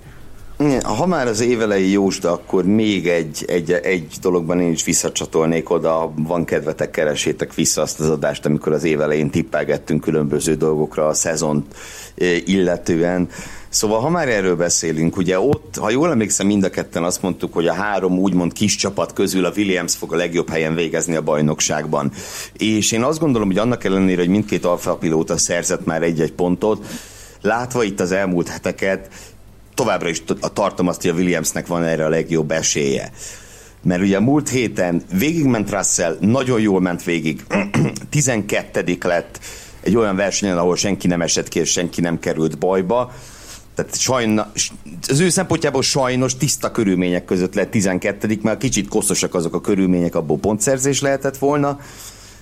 Ha már az évelei jósda, akkor még egy, egy, egy dologban én is visszacsatolnék oda, van kedvetek, keresétek vissza azt az adást, amikor az évelején tippelgettünk különböző dolgokra a szezont e, illetően. Szóval, ha már erről beszélünk, ugye ott, ha jól emlékszem, mind a ketten azt mondtuk, hogy a három úgymond kis csapat közül a Williams fog a legjobb helyen végezni a bajnokságban. És én azt gondolom, hogy annak ellenére, hogy mindkét alfa pilóta szerzett már egy-egy pontot, látva itt az elmúlt heteket, továbbra is tartom azt, hogy a Williamsnek van erre a legjobb esélye. Mert ugye a múlt héten végigment Russell, nagyon jól ment végig, (clears throat) 12 lett egy olyan versenyen, ahol senki nem esett ki, és senki nem került bajba. Tehát sajna, az ő szempontjából sajnos tiszta körülmények között lett 12 mert kicsit koszosak azok a körülmények, abból pontszerzés lehetett volna.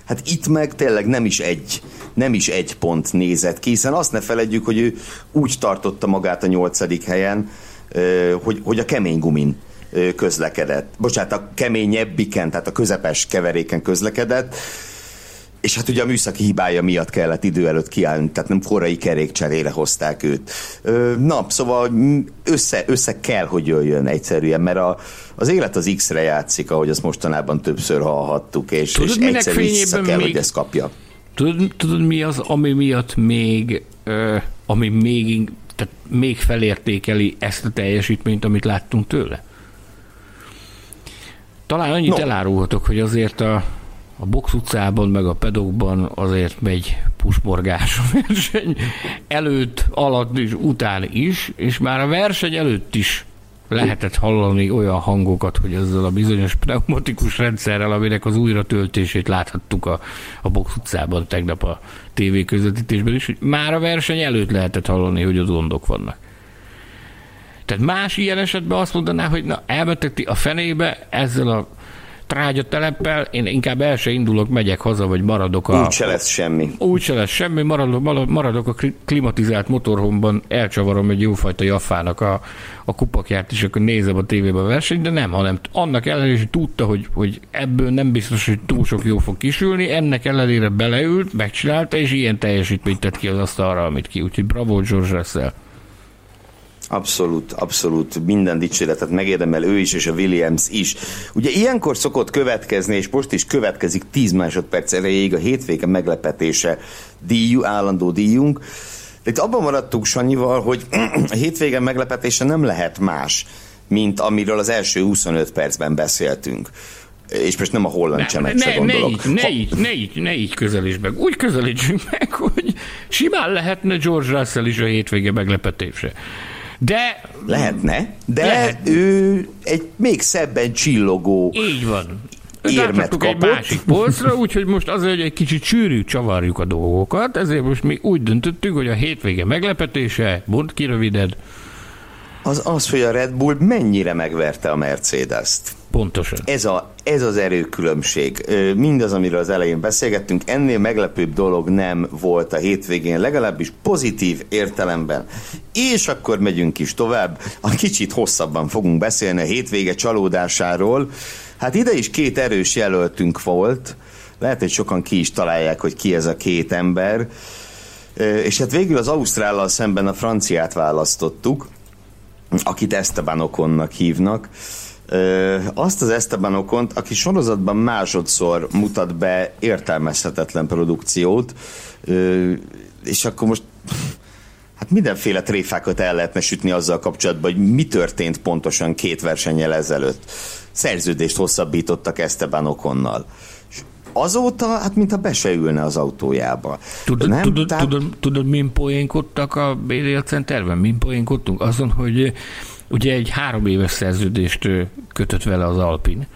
Hát itt meg tényleg nem is egy, nem is egy pont nézett ki, hiszen azt ne feledjük, hogy ő úgy tartotta magát a nyolcadik helyen, hogy, hogy a kemény gumin közlekedett. Bocsánat, a keményebbiken, tehát a közepes keveréken közlekedett, és hát ugye a műszaki hibája miatt kellett idő előtt kiállni, tehát nem korai kerékcserére hozták őt. Na, szóval össze, össze kell, hogy jöjjön egyszerűen, mert a, az élet az X-re játszik, ahogy azt mostanában többször hallhattuk, és, Tudod, és egyszerűen vissza kell, még, hogy ezt kapja. Tudod, tudod, mi az, ami miatt még, ö, ami még, tehát még felértékeli ezt a teljesítményt, amit láttunk tőle? Talán annyit no. elárulhatok, hogy azért a, a box utcában, meg a pedokban azért megy pusborgás a verseny előtt, alatt és után is, és már a verseny előtt is lehetett hallani olyan hangokat, hogy ezzel a bizonyos pneumatikus rendszerrel, aminek az újratöltését láthattuk a, a box utcában tegnap a TV közvetítésben is, hogy már a verseny előtt lehetett hallani, hogy az gondok vannak. Tehát más ilyen esetben azt mondaná, hogy na elmentek ti a fenébe ezzel a trágyateleppel, én inkább el se indulok, megyek haza, vagy maradok a... Úgy se lesz semmi. Úgy se lesz semmi, maradok, maradok a klimatizált motorhomban, elcsavarom egy jófajta jaffának a, a kupakját, és akkor nézem a tévében a versenyt, de nem, hanem annak ellenére, hogy tudta, hogy, hogy ebből nem biztos, hogy túl sok jó fog kisülni, ennek ellenére beleült, megcsinálta, és ilyen teljesítményt tett ki az asztalra, amit ki. Úgyhogy bravo George Russell. Abszolút, abszolút minden dicséretet megérdemel ő is, és a Williams is. Ugye ilyenkor szokott következni, és most is következik 10 másodperc erejéig a hétvége meglepetése díjú, állandó díjunk. De itt abban maradtunk Sanyival, hogy (clears throat) a hétvége meglepetése nem lehet más, mint amiről az első 25 percben beszéltünk. És most nem a holland ne, gondolok. Ne így, ne, így, ne, így, ne így közelíts meg. Úgy közelítsünk meg, hogy simán lehetne George Russell is a hétvége meglepetése. De... Lehetne, de lehet. ő egy még szebben csillogó Így van. Érmet kapott. egy másik polcra, úgyhogy most azért, hogy egy kicsit sűrű csavarjuk a dolgokat, ezért most mi úgy döntöttük, hogy a hétvége meglepetése, mond ki rövided. Az az, hogy a Red Bull mennyire megverte a Mercedes-t. Pontosan. Ez, a, ez az erőkülönbség. Mindaz, amiről az elején beszélgettünk, ennél meglepőbb dolog nem volt a hétvégén, legalábbis pozitív értelemben. És akkor megyünk is tovább. A kicsit hosszabban fogunk beszélni a hétvége csalódásáról. Hát ide is két erős jelöltünk volt. Lehet, hogy sokan ki is találják, hogy ki ez a két ember. És hát végül az Ausztrállal szemben a franciát választottuk, akit Esteban Okonnak hívnak azt az Esteban Okont, aki sorozatban másodszor mutat be értelmezhetetlen produkciót, és akkor most hát mindenféle tréfákat el lehetne sütni azzal kapcsolatban, hogy mi történt pontosan két versennyel ezelőtt. Szerződést hosszabbítottak Esteban Okonnal. Azóta, hát mintha be se ülne az autójába. Tudod, Nem? tudod, Tehát... tudod, tudod min poénkodtak a BDL Centerben? Min poénkodtunk? Azon, hogy Ugye egy három éves szerződést kötött vele az Alpin.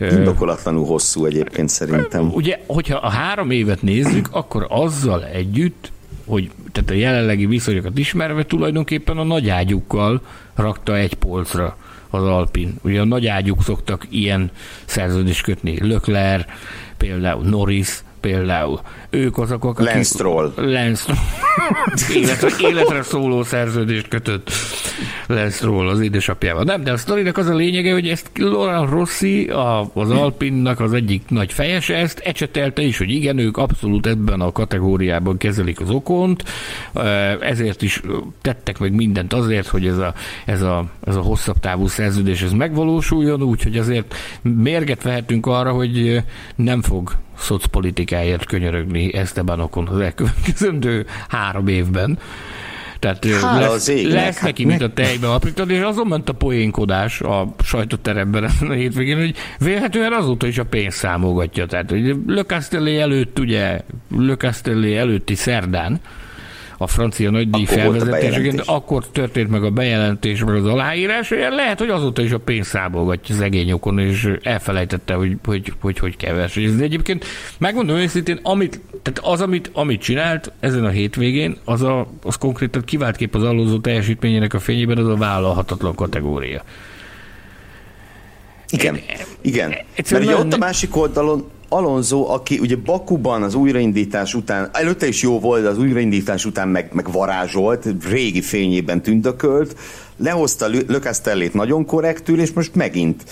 Indokolatlanul hosszú egyébként szerintem. Ugye, hogyha a három évet nézzük, akkor azzal együtt, hogy tehát a jelenlegi viszonyokat ismerve tulajdonképpen a nagy ágyukkal rakta egy polcra az Alpin. Ugye a nagy ágyuk szoktak ilyen szerződést kötni. Lökler, például Norris, például. Ők azok, akik... Lance Stroll. életre, (laughs) életre szóló szerződést kötött Lance az édesapjával. Nem, de a sztorinak az a lényege, hogy ezt Laurent Rossi, a, az Alpinnak az egyik nagy fejese, ezt ecsetelte is, hogy igen, ők abszolút ebben a kategóriában kezelik az okont, ezért is tettek meg mindent azért, hogy ez a, ez a, ez a hosszabb távú szerződés ez megvalósuljon, úgyhogy azért mérget vehetünk arra, hogy nem fog szocpolitikáért könyörögni Esteban Okon az elkövetkezendő három évben. Tehát Há, lesz, égnek, lesz hát neki, mint a tejbe aprítani, és azon ment a poénkodás a sajtóteremben a hétvégén, hogy vélhetően azóta is a pénzt számogatja. Tehát, hogy Le előtt, ugye, Le előtti szerdán, a francia nagydíj felvezetésében, akkor történt meg a bejelentés, meg az aláírás, lehet, hogy azóta is a pénzt számolgatja szegény okon, és elfelejtette, hogy hogy, hogy, hogy kell versenyezni. Egyébként megmondom őszintén, amit, tehát az, amit, amit csinált ezen a hétvégén, az, a, az konkrétan kivált kép az allózó teljesítményének a fényében, az a vállalhatatlan kategória. Igen, igen. Mert ugye ott a másik oldalon Alonso, aki ugye Bakuban az újraindítás után, előtte is jó volt, az újraindítás után meg, meg varázsolt, régi fényében tündökölt, lehozta Lökesztellét nagyon korrektül, és most megint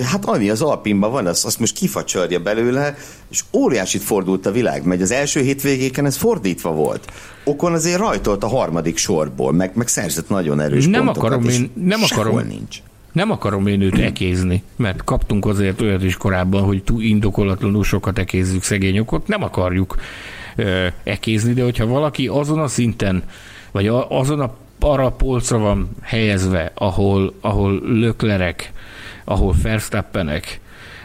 hát ami az Alpinban van, azt, azt most kifacsarja belőle, és óriásit fordult a világ, mert az első hétvégéken ez fordítva volt. Okon azért rajtolt a harmadik sorból, meg, meg szerzett nagyon erős nem pontokat, akarom én, nem akarom, nincs. Nem akarom én őt ekézni, mert kaptunk azért olyat is korábban, hogy túl indokolatlanul sokat ekézzük szegényokot, nem akarjuk ö, ekézni, de hogyha valaki azon a szinten, vagy a, azon a arra a polcra van helyezve, ahol, ahol löklerek, ahol Verstappenek,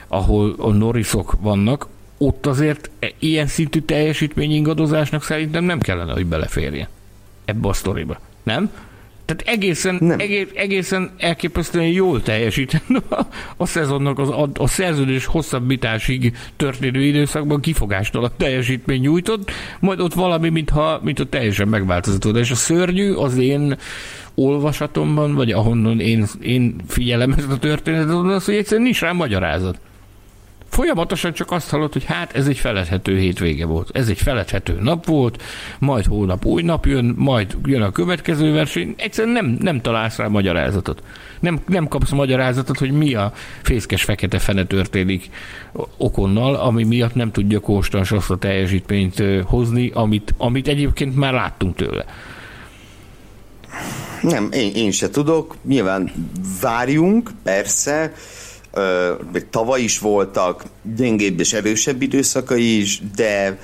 ahol a Norrisok vannak, ott azért e- ilyen szintű teljesítmény ingadozásnak szerintem nem kellene, hogy beleférje ebbe a sztoriba. Nem? Tehát egészen, nem. Egész, egészen elképesztően jól teljesíteni a, (laughs) a szezonnak az, a, a szerződés hosszabbításig történő időszakban kifogástalan teljesítmény nyújtott, majd ott valami, mintha, mintha teljesen megváltozott. És a szörnyű az én olvasatomban, vagy ahonnan én, én figyelem ezt a történetet, az, hogy egyszerűen nincs rá magyarázat. Folyamatosan csak azt hallott, hogy hát ez egy feledhető hétvége volt, ez egy feledhető nap volt, majd hónap új nap jön, majd jön a következő verseny, egyszerűen nem, nem találsz rá magyarázatot. Nem, nem kapsz magyarázatot, hogy mi a fészkes fekete fene történik okonnal, ami miatt nem tudja konstans azt a teljesítményt hozni, amit, amit egyébként már láttunk tőle. Nem, én, én se tudok. Nyilván várjunk, persze, még tavaly is voltak gyengébb és erősebb időszakai is, de,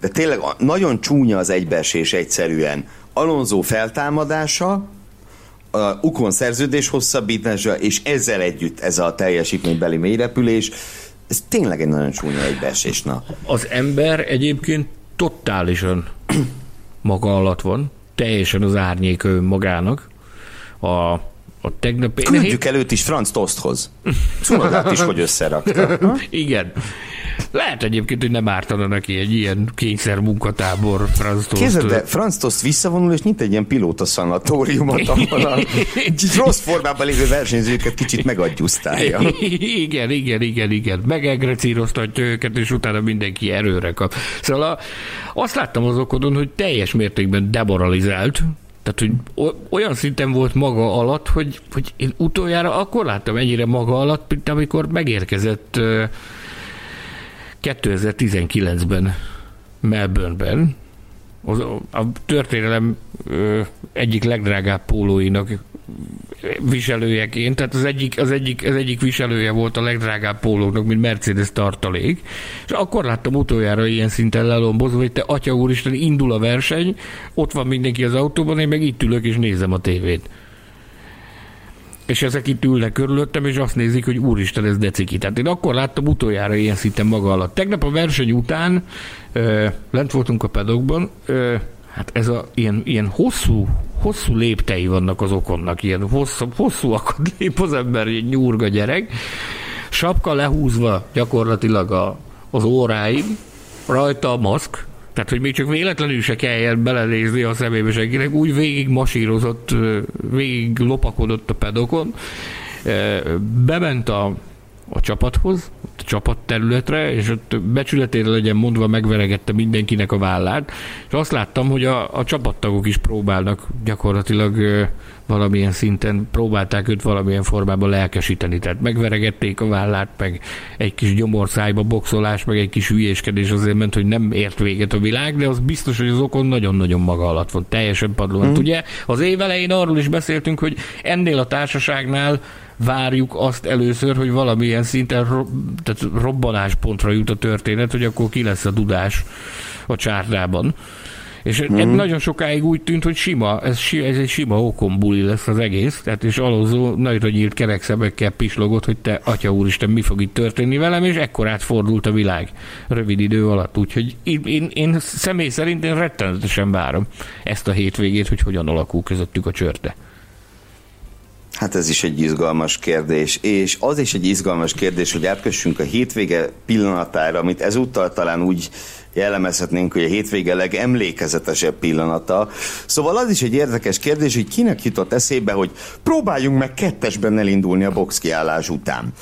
de tényleg nagyon csúnya az egybeesés egyszerűen. Alonso feltámadása, a Ukon szerződés hosszabbítása, és ezzel együtt ez a teljesítménybeli mélyrepülés, ez tényleg egy nagyon csúnya egybeesés. Na. Az ember egyébként totálisan maga alatt van, teljesen az árnyék magának. A a tegnap... Küldjük előtt is Franz Tosthoz. Cunodát is, hogy összerakta. (laughs) Igen. Lehet egyébként, hogy nem ártana neki egy ilyen kényszer munkatábor Franz Tost. Kézzel, de Franz Tost visszavonul, és nyit egy ilyen pilóta szanatóriumot, ahol a rossz formában lévő versenyzőket kicsit megadjusztálja. (laughs) Igen, igen, igen, igen. Megegrecíroztatja őket, és utána mindenki erőre kap. Szóval a, azt láttam az okodon, hogy teljes mértékben demoralizált, tehát, hogy olyan szinten volt maga alatt, hogy, hogy én utoljára akkor láttam ennyire maga alatt, mint amikor megérkezett 2019-ben Melbourneben, az, a történelem egyik legdrágább pólóinak viselőjeként, tehát az egyik, az, egyik, az egyik viselője volt a legdrágább pólóknak, mint Mercedes tartalék, és akkor láttam utoljára ilyen szinten lelombozva, hogy te atya úristen, indul a verseny, ott van mindenki az autóban, én meg itt ülök és nézem a tévét. És ezek itt ülnek körülöttem, és azt nézik, hogy úristen, ez deciki. Tehát én akkor láttam utoljára ilyen szinten maga alatt. Tegnap a verseny után lent voltunk a pedokban, hát ez a ilyen, ilyen hosszú, hosszú léptei vannak az okonnak, ilyen hosszú, hosszú akad lép az ember, egy nyúrga gyerek, sapka lehúzva gyakorlatilag a, az óráig, rajta a maszk, tehát, hogy még csak véletlenül se kelljen belenézni a szemébe senkinek, úgy végig masírozott, végig lopakodott a pedokon, bement a, a csapathoz, a csapatterületre, és ott becsületére legyen mondva megveregette mindenkinek a vállát, és azt láttam, hogy a, a csapattagok is próbálnak gyakorlatilag valamilyen szinten próbálták őt valamilyen formában lelkesíteni, tehát megveregették a vállát, meg egy kis gyomorszájba boxolás, meg egy kis hülyéskedés azért ment, hogy nem ért véget a világ, de az biztos, hogy az okon nagyon-nagyon maga alatt van, teljesen padlóan. Mm. Ugye az év elején arról is beszéltünk, hogy ennél a társaságnál várjuk azt először, hogy valamilyen szinten ro- tehát robbanáspontra jut a történet, hogy akkor ki lesz a dudás a csárdában. És mm. nagyon sokáig úgy tűnt, hogy sima, ez, ez egy sima okombuli lesz az egész, tehát és alózó nagyra nyílt kerekszebekkel pislogott, hogy te, atya úristen, mi fog itt történni velem, és ekkorát fordult a világ rövid idő alatt. Úgyhogy én, én, én személy szerint én rettenetesen várom ezt a hétvégét, hogy hogyan alakul közöttük a csörte. Hát ez is egy izgalmas kérdés, és az is egy izgalmas kérdés, hogy átkössünk a hétvége pillanatára, amit ezúttal talán úgy jellemezhetnénk, hogy a hétvége legemlékezetesebb pillanata. Szóval az is egy érdekes kérdés, hogy kinek jutott eszébe, hogy próbáljunk meg kettesben elindulni a boxkiállás után.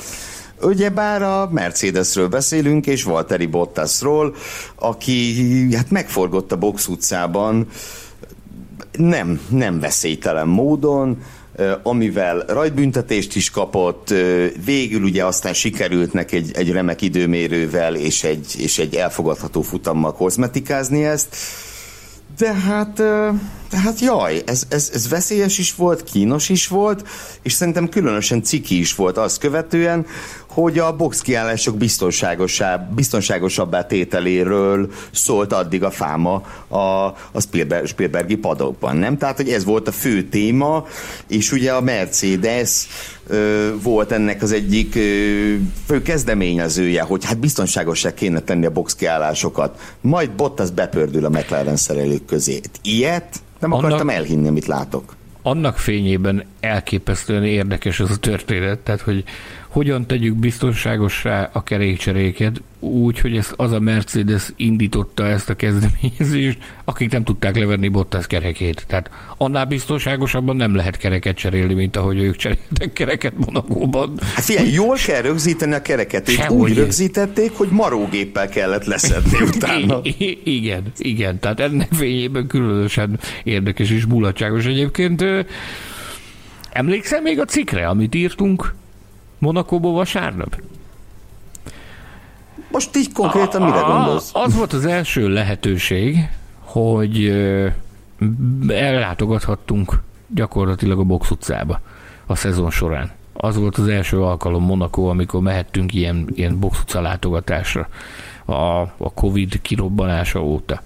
Ugyebár a Mercedesről beszélünk, és Valtteri Bottasról, aki hát megforgott a box utcában, nem, nem veszélytelen módon, amivel rajtbüntetést is kapott, végül ugye aztán sikerült neki egy, egy remek időmérővel és egy, és egy elfogadható futammal kozmetikázni ezt, de hát, hát jaj, ez, ez, ez veszélyes is volt, kínos is volt, és szerintem különösen ciki is volt azt követően, hogy a boxkiállások biztonságosabb, biztonságosabbá tételéről szólt addig a fáma a, a Spielberg, Spielbergi padokban, nem? Tehát, hogy ez volt a fő téma, és ugye a Mercedes ö, volt ennek az egyik ö, fő kezdeményezője, hogy hát biztonságosá kéne tenni a boxkiállásokat. Majd Bottas bepördül a McLaren szerelők közé. Ilyet nem Annak... akartam elhinni, amit látok. Annak fényében elképesztően érdekes ez a történet, tehát hogy hogyan tegyük biztonságosra a kerékcseréket, úgy, hogy ezt az a Mercedes indította ezt a kezdeményezést, akik nem tudták levenni Bottas kerekét. Tehát annál biztonságosabban nem lehet kereket cserélni, mint ahogy ők cseréltek kereket Monakóban. Hát figyelj, jól kell rögzíteni a kereket. Ők úgy rögzítették, hogy marógéppel kellett leszedni (laughs) utána. I- igen, igen. Tehát ennek fényében különösen érdekes és mulatságos egyébként. Emlékszel még a cikre, amit írtunk Monakóból vasárnap? Most így konkrétan mire gondolsz? Az volt az első lehetőség, hogy ellátogathattunk gyakorlatilag a box utcába a szezon során. Az volt az első alkalom Monaco, amikor mehettünk ilyen, ilyen box utca látogatásra a, a Covid kirobbanása óta.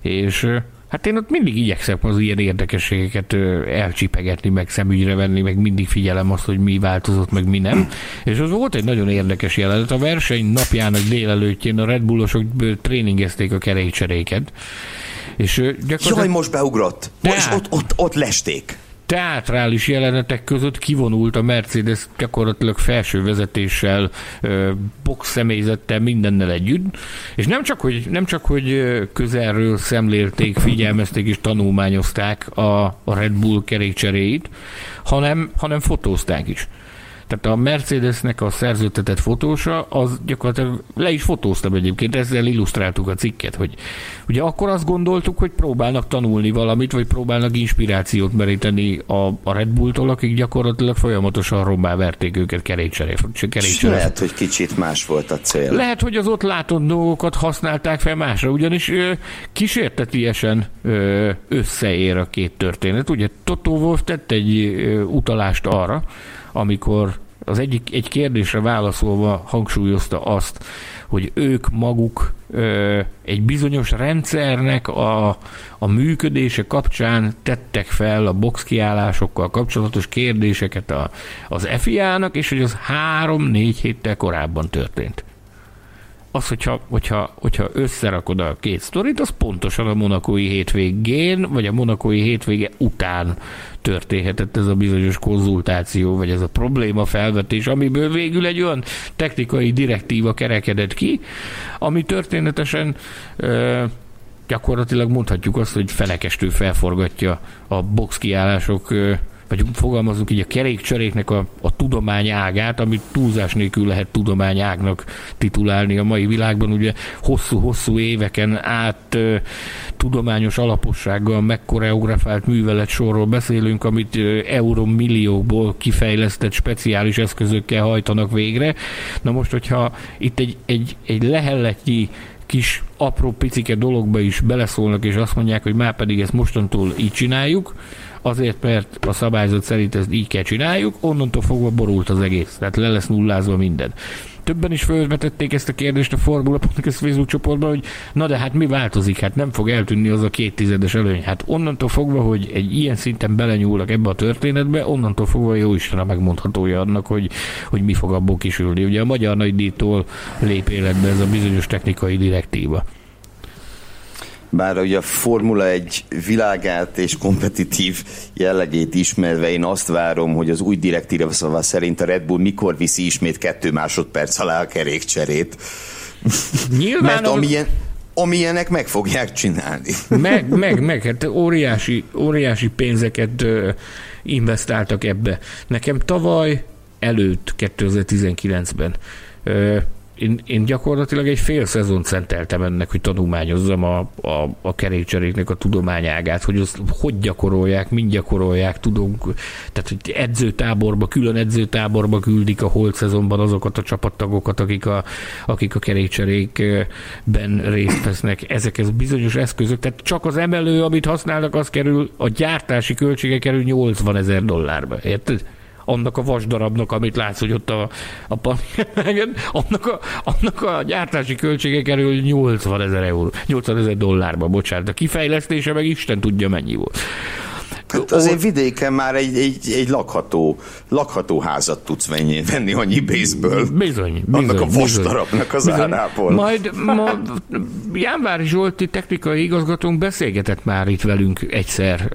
És Hát én ott mindig igyekszem az ilyen érdekességeket elcsipegetni, meg szemügyre venni, meg mindig figyelem azt, hogy mi változott, meg mi nem. És az volt egy nagyon érdekes jelenet. A verseny napjának délelőttjén a Red Bullosok tréningezték a kerékcseréket. És gyakorlatilag... Jaj, most beugrott. Most ott, ott, ott lesték teátrális jelenetek között kivonult a Mercedes gyakorlatilag felső vezetéssel, box személyzettel, mindennel együtt, és nem csak, hogy, nem csak, hogy közelről szemlélték, figyelmezték és tanulmányozták a, a Red Bull kerékcseréit, hanem, hanem fotózták is. Tehát a Mercedesnek a szerződtetett fotósa, az gyakorlatilag le is fotóztam egyébként, ezzel illusztráltuk a cikket, hogy ugye akkor azt gondoltuk, hogy próbálnak tanulni valamit, vagy próbálnak inspirációt meríteni a, a Red Bulltól, akik gyakorlatilag folyamatosan rommá verték őket kerékcsere. Lehet, hogy kicsit más volt a cél. Lehet, hogy az ott látott dolgokat használták fel másra, ugyanis ö, kísértetiesen ö, összeér a két történet. Ugye Toto Wolff tett egy ö, utalást arra, amikor az egyik egy kérdésre válaszolva hangsúlyozta azt, hogy ők maguk ö, egy bizonyos rendszernek a, a működése kapcsán tettek fel a boxkiállásokkal kapcsolatos kérdéseket a, az FIA-nak, és hogy az három-négy héttel korábban történt az, hogyha, hogyha, hogyha összerakod a két sztorit, az pontosan a monakói hétvégén, vagy a monakói hétvége után történhetett ez a bizonyos konzultáció, vagy ez a probléma felvetés, amiből végül egy olyan technikai direktíva kerekedett ki, ami történetesen ö, gyakorlatilag mondhatjuk azt, hogy felekestő felforgatja a box kiállások vagy fogalmazunk így a kerékcseréknek a, a tudomány ágát, amit túlzás nélkül lehet tudományágnak titulálni a mai világban. Ugye hosszú-hosszú éveken át ö, tudományos alapossággal megkoreografált művelet sorról beszélünk, amit euromilliókból kifejlesztett speciális eszközökkel hajtanak végre. Na most, hogyha itt egy, egy, egy lehelletnyi kis apró picike dologba is beleszólnak, és azt mondják, hogy már pedig ezt mostantól így csináljuk, azért, mert a szabályzat szerint ezt így kell csináljuk, onnantól fogva borult az egész, tehát le lesz nullázva minden. Többen is felvetették ezt a kérdést a Formula Podcast Facebook csoportban, hogy na de hát mi változik, hát nem fog eltűnni az a két tizedes előny. Hát onnantól fogva, hogy egy ilyen szinten belenyúlnak ebbe a történetbe, onnantól fogva jó Isten a megmondhatója annak, hogy, hogy mi fog abból kisülni. Ugye a Magyar Nagydíjtól lép életbe ez a bizonyos technikai direktíva bár ugye a Formula egy világát és kompetitív jellegét ismerve én azt várom, hogy az új direktíva szava szerint a Red Bull mikor viszi ismét kettő másodperc alá a kerékcserét. Nyilván Mert amilyen, amilyenek meg fogják csinálni. Meg, meg, meg, hát óriási, óriási pénzeket ö, investáltak ebbe. Nekem tavaly előtt, 2019-ben ö, én, én gyakorlatilag egy fél szezon szenteltem ennek, hogy tanulmányozzam a, a, a kerékcseréknek a tudományágát, hogy azt hogy gyakorolják, mind gyakorolják, tudunk, tehát hogy edzőtáborba, külön edzőtáborba küldik a holt szezonban azokat a csapattagokat, akik a, akik a kerékcserékben részt vesznek. Ezek ez bizonyos eszközök, tehát csak az emelő, amit használnak, az kerül, a gyártási költsége kerül 80 ezer dollárba, érted? Annak a vasdarabnak, amit látsz, hogy ott a, a (laughs) annak, a, annak a gyártási költsége kerül 80 ezer euró, 80 ezer dollárba, bocsánat, a kifejlesztése meg Isten tudja mennyi volt. Hát azért vidéken már egy, egy, egy lakható, lakható házat tudsz venni, venni annyi pénzből. Bizony, bizony. Annak a vasdarabnak az bizony. árából. Majd ma, Jánvári Zsolti technikai igazgatónk beszélgetett már itt velünk egyszer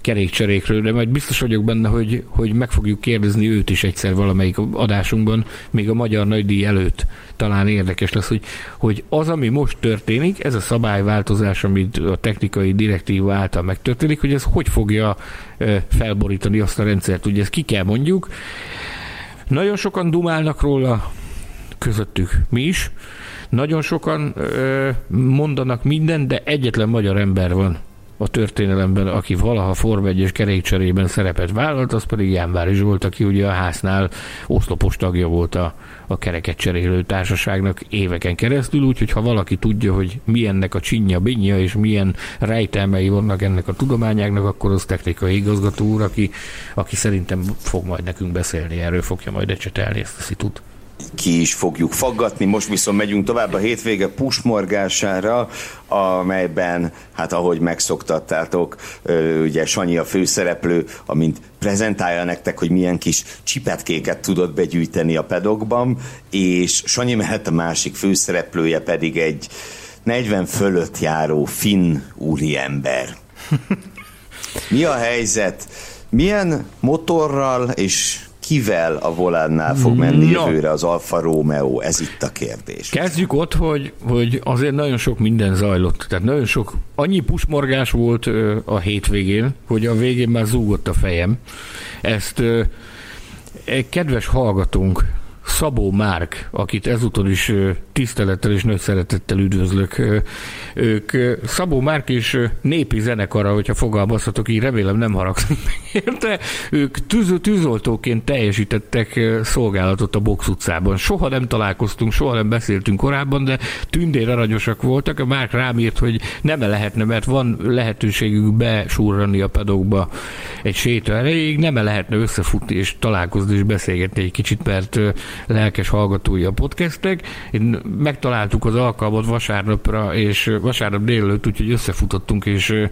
kerékcserékről, de majd biztos vagyok benne, hogy, hogy meg fogjuk kérdezni őt is egyszer valamelyik adásunkban, még a Magyar Nagydíj előtt talán érdekes lesz, hogy, hogy az, ami most történik, ez a szabályváltozás, amit a technikai direktíva által megtörténik, hogy ez hogy fogja felborítani azt a rendszert. Ugye ezt ki kell mondjuk. Nagyon sokan dumálnak róla, közöttük mi is. Nagyon sokan ö, mondanak minden, de egyetlen magyar ember van, a történelemben, aki valaha Form 1 kerékcserében szerepet vállalt, az pedig Jánvári Zsolt, aki ugye a háznál oszlopos tagja volt a, a kereket cserélő társaságnak éveken keresztül, úgyhogy ha valaki tudja, hogy milyennek a csinya, binya és milyen rejtelmei vannak ennek a tudományáknak, akkor az technikai igazgató úr, aki, aki szerintem fog majd nekünk beszélni, erről fogja majd ecsetelni ezt a szitut ki is fogjuk faggatni. Most viszont megyünk tovább a hétvége pusmorgására, amelyben, hát ahogy megszoktattátok, ugye Sanyi a főszereplő, amint prezentálja nektek, hogy milyen kis csipetkéket tudott begyűjteni a pedokban, és Sanyi mehet a másik főszereplője pedig egy 40 fölött járó finn úriember. (laughs) Mi a helyzet? Milyen motorral és kivel a volánnál fog menni no. jövőre az Alfa Romeo? Ez itt a kérdés. Kezdjük ott, hogy, hogy azért nagyon sok minden zajlott. Tehát nagyon sok, annyi pusmorgás volt a hétvégén, hogy a végén már zúgott a fejem. Ezt egy kedves hallgatónk Szabó Márk, akit ezúton is tisztelettel és nagy szeretettel üdvözlök. Ők Szabó Márk és népi zenekara, hogyha fogalmazhatok így, remélem nem haragszom (laughs) érte. Ők tűz, tűzoltóként teljesítettek szolgálatot a Box utcában. Soha nem találkoztunk, soha nem beszéltünk korábban, de tündér aranyosak voltak. A Márk rám írt, hogy nem lehetne, mert van lehetőségük besúrrani a pedokba egy séta erejéig, nem lehetne összefutni és találkozni és beszélgetni egy kicsit, mert lelkes hallgatói a podcastek. Én megtaláltuk az alkalmat vasárnapra, és vasárnap délelőtt, úgyhogy összefutottunk, és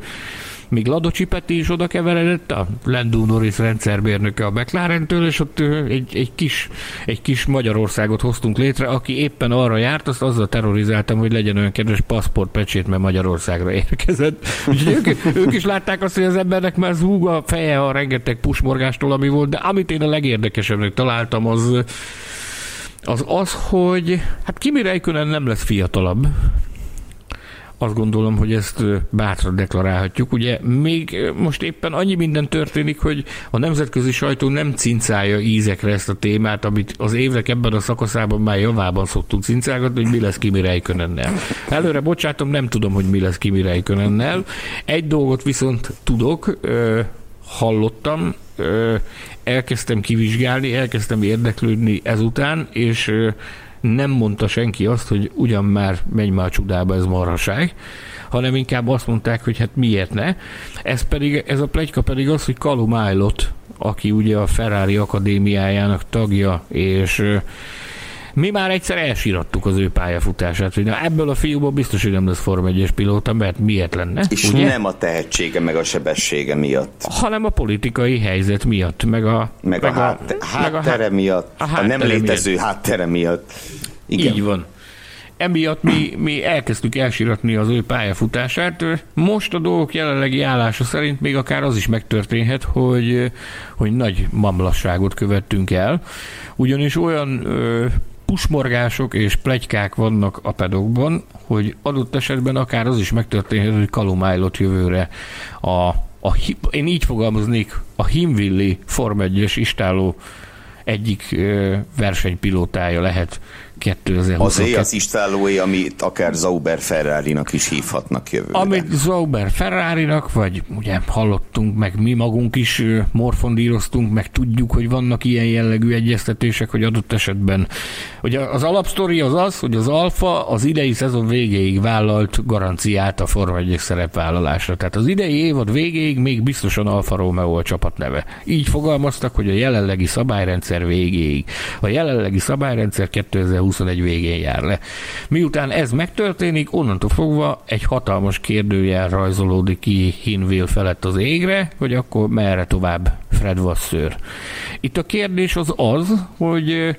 még Ladocsi Peti is oda keveredett, a Lendú Norris rendszerbérnöke a McLaren-től, és ott egy, egy, kis, egy kis Magyarországot hoztunk létre, aki éppen arra járt, azt azzal terrorizáltam, hogy legyen olyan kedves paszportpecsét, mert Magyarországra érkezett. Úgyhogy ők, ők is látták azt, hogy az embernek már zúg a feje a rengeteg pusmorgástól, ami volt, de amit én a legérdekesebbnek találtam, az az az, hogy hát Kimi Räikkönen nem lesz fiatalabb. Azt gondolom, hogy ezt bátran deklarálhatjuk. Ugye még most éppen annyi minden történik, hogy a nemzetközi sajtó nem cincálja ízekre ezt a témát, amit az évek ebben a szakaszában már javában szoktunk cincálgatni, hogy mi lesz Kimi Räikkönennel. Előre bocsátom, nem tudom, hogy mi lesz Kimi Räikkönennel. Egy dolgot viszont tudok, hallottam, elkezdtem kivizsgálni, elkezdtem érdeklődni ezután, és nem mondta senki azt, hogy ugyan már menj már a ez marhaság, hanem inkább azt mondták, hogy hát miért ne. Ez pedig, ez a plegyka pedig az, hogy Kalum Aylot, aki ugye a Ferrari Akadémiájának tagja, és mi már egyszer elsírattuk az ő pályafutását, hogy na, ebből a fiúból biztos, hogy nem lesz Form 1 pilóta, mert miért lenne? És ugye? nem a tehetsége meg a sebessége miatt. Hanem a politikai helyzet miatt, meg a, meg meg a, hát, a háttere meg a, miatt, a, háttere a nem létező miatt. háttere miatt. Igen. Így van. Emiatt mi, mi elkezdtük elsiratni az ő pályafutását. Most a dolgok jelenlegi állása szerint még akár az is megtörténhet, hogy, hogy nagy mamlasságot követtünk el. Ugyanis olyan ö, pusmorgások és plegykák vannak a pedokban, hogy adott esetben akár az is megtörténhet, hogy Kalumájlott jövőre a, a, én így fogalmaznék, a Himvilli Form 1-es istáló egyik versenypilótája lehet 2022. Az az istállóé, amit akár Zauber Ferrari-nak is hívhatnak jövőre. Amit Zauber Ferrari-nak, vagy ugye hallottunk, meg mi magunk is morfondíroztunk, meg tudjuk, hogy vannak ilyen jellegű egyeztetések, hogy adott esetben. Ugye az alapsztori az az, hogy az Alfa az idei szezon végéig vállalt garanciát a Forma 1 szerepvállalásra. Tehát az idei évad végéig még biztosan Alfa Romeo a csapatneve. Így fogalmaztak, hogy a jelenlegi szabályrendszer végéig. A jelenlegi szabályrendszer 2021 végén jár le. Miután ez megtörténik, onnantól fogva egy hatalmas kérdőjel rajzolódik ki Hinville felett az égre, hogy akkor merre tovább Fred Vasseur. Itt a kérdés az az, hogy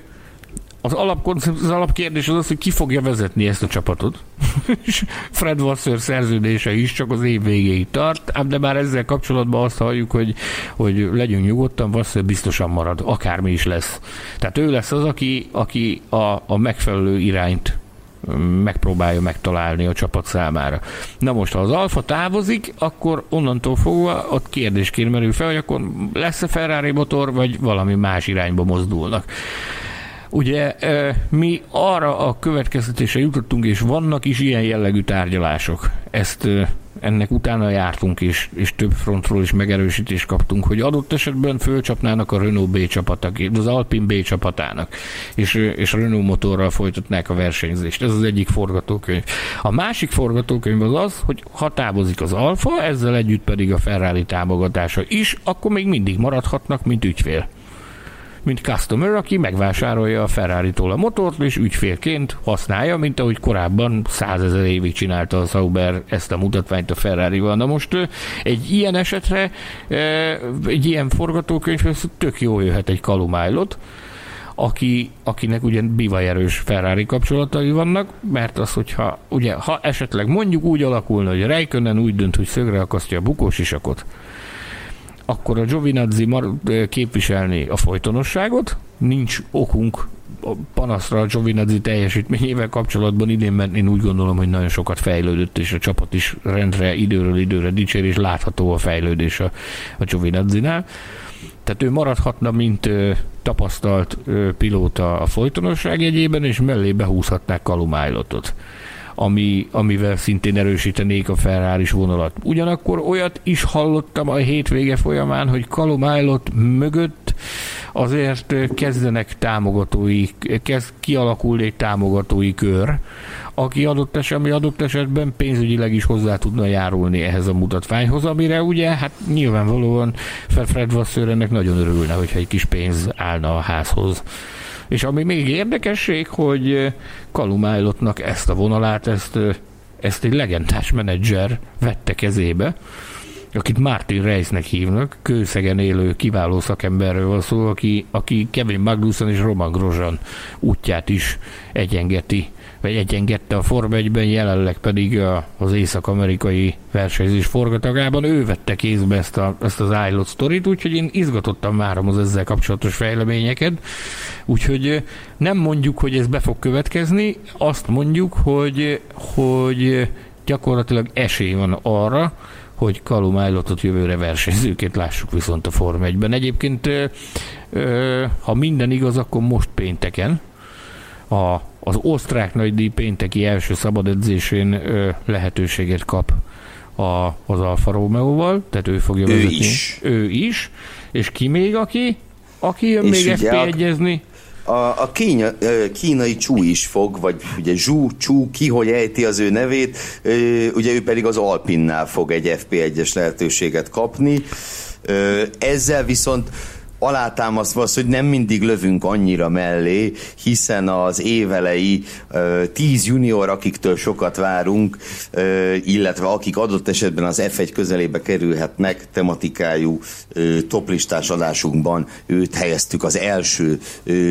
az, alap, az alapkérdés az az, hogy ki fogja vezetni ezt a csapatot. (laughs) Fred Wasser szerződése is csak az év végéig tart, de már ezzel kapcsolatban azt halljuk, hogy, hogy legyünk nyugodtan, Wasser biztosan marad, akármi is lesz. Tehát ő lesz az, aki, aki a, a megfelelő irányt megpróbálja megtalálni a csapat számára. Na most, ha az Alfa távozik, akkor onnantól fogva ott kérdésként merül fel, hogy akkor lesz-e Ferrari motor, vagy valami más irányba mozdulnak. Ugye mi arra a következtetésre jutottunk, és vannak is ilyen jellegű tárgyalások. Ezt ennek utána jártunk is, és több frontról is megerősítést kaptunk, hogy adott esetben fölcsapnának a Renault B csapatak, az Alpine B csapatának, és, és Renault motorral folytatnák a versenyzést. Ez az egyik forgatókönyv. A másik forgatókönyv az az, hogy ha távozik az Alfa, ezzel együtt pedig a Ferrari támogatása is, akkor még mindig maradhatnak, mint ügyfél mint customer, aki megvásárolja a Ferrari-tól a motort, és ügyfélként használja, mint ahogy korábban százezer évig csinálta a Sauber ezt a mutatványt a Ferrari-val. Na most egy ilyen esetre, egy ilyen forgatókönyvhez tök jó jöhet egy kalumájlot, aki, akinek ugye bivajerős Ferrari kapcsolatai vannak, mert az, hogyha ugye, ha esetleg mondjuk úgy alakulna, hogy Rijkönen úgy dönt, hogy szögre akasztja a bukós isakot, akkor a Giovinazzi mar- képviselni a folytonosságot, nincs okunk panaszra a Giovinazzi teljesítményével kapcsolatban idén, mert én úgy gondolom, hogy nagyon sokat fejlődött, és a csapat is rendre időről időre dicsér, és látható a fejlődés a, a Giovinazzi-nál. Tehát ő maradhatna, mint ö, tapasztalt ö, pilóta a folytonosság jegyében, és mellé behúzhatnák Kalumájlotot ami, amivel szintén erősítenék a ferrari vonalat. Ugyanakkor olyat is hallottam a hétvége folyamán, hogy Calum Aylott mögött azért kezdenek támogatói, kezd kialakulni egy támogatói kör, aki adott, eset, ami adott esetben pénzügyileg is hozzá tudna járulni ehhez a mutatványhoz, amire ugye hát nyilvánvalóan Fred Vasseur ennek nagyon örülne, hogyha egy kis pénz állna a házhoz. És ami még érdekesség, hogy Kalumájlotnak ezt a vonalát, ezt, ezt egy legendás menedzser vette kezébe, akit Martin Reisnek hívnak, kőszegen élő kiváló szakemberről van szó, aki, aki Kevin Magnussen és Roman Grosjean útját is egyengeti vagy egyengette a Form 1-ben, jelenleg pedig az észak-amerikai versenyzés forgatagában ő vette kézbe ezt, a, ezt az Islet sztorit, úgyhogy én izgatottan várom az ezzel kapcsolatos fejleményeket. Úgyhogy nem mondjuk, hogy ez be fog következni, azt mondjuk, hogy, hogy gyakorlatilag esély van arra, hogy Kalum Ájlotot jövőre versenyzőként lássuk viszont a Form 1-ben. Egyébként, ha minden igaz, akkor most pénteken, a, az osztrák nagydíj pénteki első szabad edzésén ö, lehetőséget kap a, az Alfa Romeo-val, tehát ő fogja ő vezetni. Is. Ő is. És ki még aki? Aki jön és még FP egyezni? A, a kína, kínai Csú is fog, vagy ugye Zsú, Csú, ki hogy ejti az ő nevét, ugye ő pedig az Alpinnál fog egy FP1-es lehetőséget kapni. Ezzel viszont alátámasztva az, hogy nem mindig lövünk annyira mellé, hiszen az évelei tíz junior, akiktől sokat várunk, illetve akik adott esetben az F1 közelébe kerülhetnek, tematikájú toplistás adásunkban őt helyeztük az első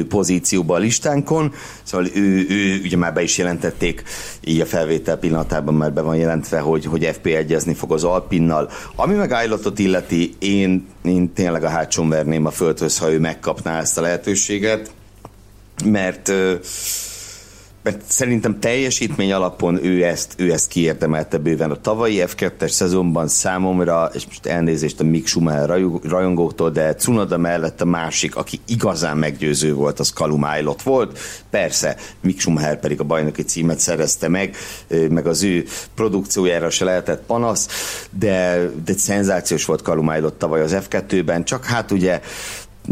pozícióba a listánkon, szóval ő, ő ugye már be is jelentették, így a felvétel pillanatában már be van jelentve, hogy, hogy FP1-ezni fog az Alpinnal. Ami meg Ájlatot illeti, én, én tényleg a hátsón verném a földhöz, ha ő megkapná ezt a lehetőséget, mert mert szerintem teljesítmény alapon ő ezt, ő ezt kiérdemelte bőven. A tavalyi F2-es szezonban számomra, és most elnézést a Mick Schumacher rajongóktól, de Cunoda mellett a másik, aki igazán meggyőző volt, az Calum Aylott volt. Persze, Mick Schumacher pedig a bajnoki címet szerezte meg, meg az ő produkciójára se lehetett panasz, de, de szenzációs volt Calum Aylott tavaly az F2-ben, csak hát ugye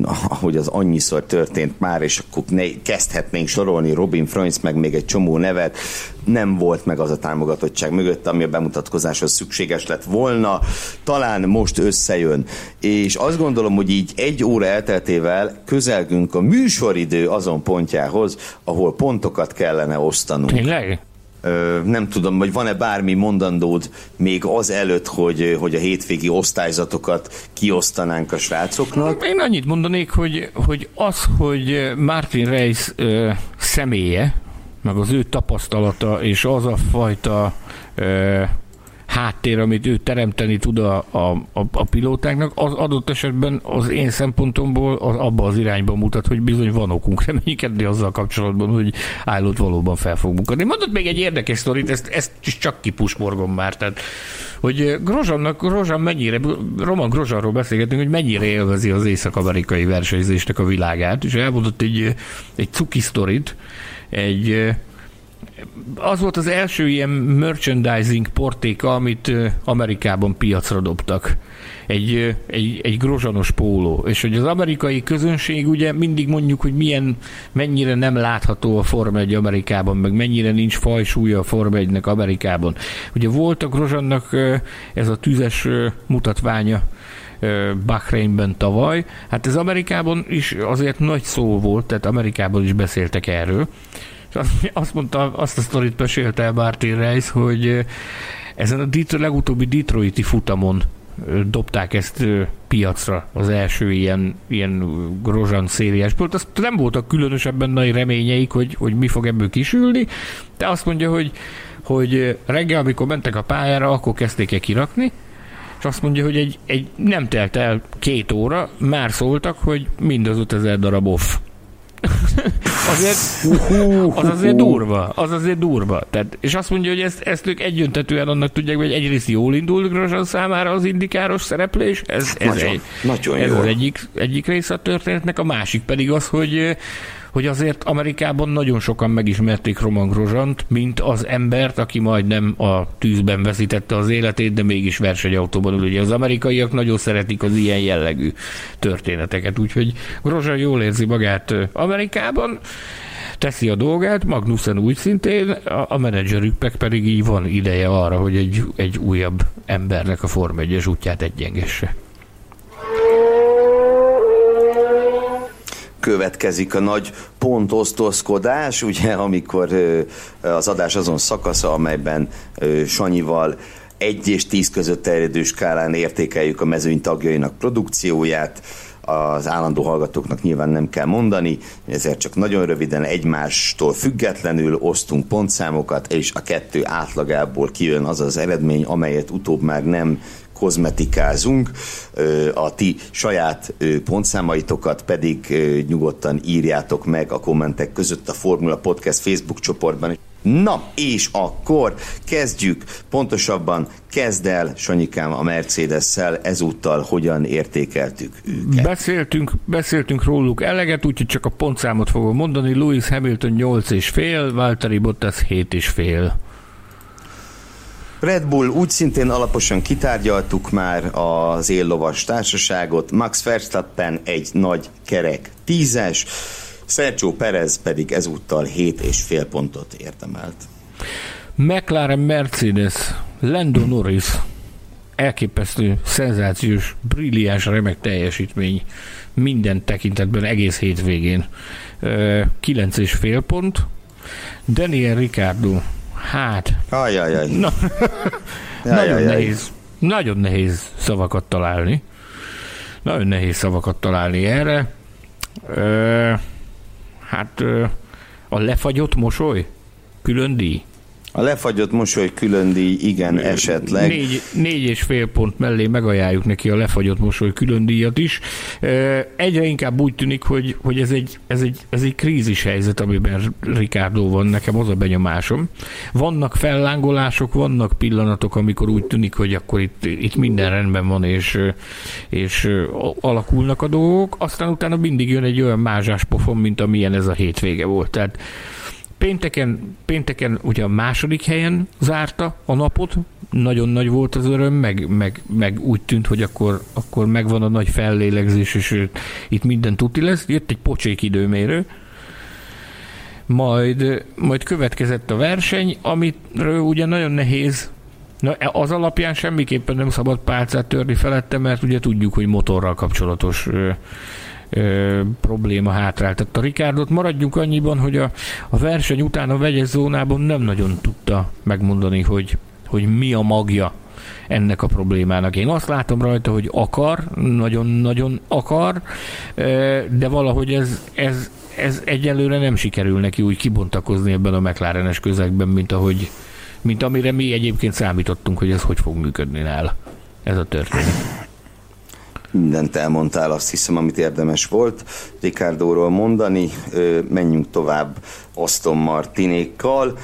ahogy az annyiszor történt már, és akkor ne, kezdhetnénk sorolni Robin Freunz, meg még egy csomó nevet, nem volt meg az a támogatottság mögött, ami a bemutatkozáshoz szükséges lett volna. Talán most összejön. És azt gondolom, hogy így egy óra elteltével közelgünk a műsoridő azon pontjához, ahol pontokat kellene osztanunk. Tényleg? Nem tudom, hogy van-e bármi mondandód még az előtt, hogy, hogy a hétvégi osztályzatokat kiosztanánk a srácoknak? Én annyit mondanék, hogy, hogy az, hogy Martin Reis ö, személye, meg az ő tapasztalata, és az a fajta ö, háttér, amit ő teremteni tud a, a, a, a pilótáknak, az adott esetben az én szempontomból az abba az irányba mutat, hogy bizony van okunk reménykedni azzal kapcsolatban, hogy állott valóban fel fog munkadni. Mondott még egy érdekes sztorit, ezt, ezt csak kipusmorgom már, tehát hogy Grozsannak, Grozsan mennyire, Roman Grozsanról beszélgetünk, hogy mennyire élvezi az észak-amerikai versenyzésnek a világát, és elmondott egy, egy cuki sztorit, egy az volt az első ilyen merchandising portéka, amit Amerikában piacra dobtak. Egy, egy, egy grozsanos póló. És hogy az amerikai közönség ugye mindig mondjuk, hogy milyen, mennyire nem látható a Forma 1 Amerikában, meg mennyire nincs fajsúlya a Forma 1-nek Amerikában. Ugye volt a grozsannak ez a tüzes mutatványa, Bahreinben tavaly. Hát ez Amerikában is azért nagy szó volt, tehát Amerikában is beszéltek erről. És azt mondta, azt a sztorit mesélte el Martin Reis, hogy ezen a Detroit, legutóbbi Detroiti futamon dobták ezt piacra, az első ilyen, ilyen grozsan szériásból. Azt nem voltak különösebben nagy reményeik, hogy, hogy mi fog ebből kisülni, de azt mondja, hogy, hogy reggel, amikor mentek a pályára, akkor kezdték el kirakni, és azt mondja, hogy egy, egy nem telt el két óra, már szóltak, hogy mind az 5000 darab off azért, az azért durva, az azért durva. Tehát, és azt mondja, hogy ezt, ezt ők egyöntetően annak tudják, hogy egyrészt jól indul Grosjean számára az indikáros szereplés, ez, ez, nagyon, egy, nagyon ez az egyik, egyik része a történetnek, a másik pedig az, hogy hogy azért Amerikában nagyon sokan megismerték Roman Grosjeant, mint az embert, aki majdnem a tűzben veszítette az életét, de mégis versenyautóban ül. Ugye az amerikaiak nagyon szeretik az ilyen jellegű történeteket, úgyhogy Grosjean jól érzi magát Amerikában, teszi a dolgát, Magnussen úgy szintén, a, a menedzserük pedig így van ideje arra, hogy egy, egy újabb embernek a Form 1 útját egyengesse. Következik a nagy pontosztozkodás, ugye, amikor az adás azon szakasza, amelyben Sanyival egy és tíz között terjedő skálán értékeljük a mezőny tagjainak produkcióját, az állandó hallgatóknak nyilván nem kell mondani, ezért csak nagyon röviden egymástól függetlenül osztunk pontszámokat, és a kettő átlagából kijön az az eredmény, amelyet utóbb már nem kozmetikázunk, a ti saját pontszámaitokat pedig nyugodtan írjátok meg a kommentek között a Formula Podcast Facebook csoportban. Na, és akkor kezdjük, pontosabban kezd el, Sanyikám, a Mercedes-szel ezúttal hogyan értékeltük őket. Beszéltünk, beszéltünk róluk eleget, úgyhogy csak a pontszámot fogom mondani. Lewis Hamilton 8 és fél, Valtteri Bottas 7 és fél. Red Bull úgy szintén alaposan kitárgyaltuk már az éllovas társaságot, Max Verstappen egy nagy kerek tízes, Sergio Perez pedig ezúttal 7 és fél pontot értemelt. McLaren Mercedes, Lando Norris, elképesztő, szenzációs, brilliáns, remek teljesítmény minden tekintetben egész hétvégén. 9 és fél pont. Daniel Ricardo Hát. Ajajaj. Na, (laughs) nagyon nehéz. Nagyon nehéz szavakat találni. Nagyon nehéz szavakat találni erre. Ö, hát ö, a lefagyott mosoly? Külön díj? A lefagyott mosoly külön díj, igen, esetleg. Négy, négy és fél pont mellé megajánljuk neki a lefagyott mosoly külön díjat is. Egyre inkább úgy tűnik, hogy, hogy ez, egy, ez, egy, ez egy krízis helyzet, amiben Ricardo van, nekem az a benyomásom. Vannak fellángolások, vannak pillanatok, amikor úgy tűnik, hogy akkor itt, itt minden rendben van, és, és alakulnak a dolgok, aztán utána mindig jön egy olyan mázsás pofon, mint amilyen ez a hétvége volt. Tehát Pénteken, pénteken ugye a második helyen zárta a napot, nagyon nagy volt az öröm, meg, meg, meg úgy tűnt, hogy akkor, akkor megvan a nagy fellélegzés, és itt minden tuti lesz. Jött egy pocsék időmérő, majd, majd következett a verseny, amitről ugye nagyon nehéz Na, az alapján semmiképpen nem szabad pálcát törni felette, mert ugye tudjuk, hogy motorral kapcsolatos ö, probléma hátráltatta Rikárdot. Maradjunk annyiban, hogy a, a verseny után a vegyes zónában nem nagyon tudta megmondani, hogy, hogy mi a magja ennek a problémának. Én azt látom rajta, hogy akar, nagyon-nagyon akar, de valahogy ez, ez, ez egyelőre nem sikerül neki úgy kibontakozni ebben a McLarenes közegben, mint ahogy mint amire mi egyébként számítottunk, hogy ez hogy fog működni nála. Ez a történet mindent elmondtál, azt hiszem, amit érdemes volt Ricardoról mondani. Menjünk tovább Aston Martinékkal.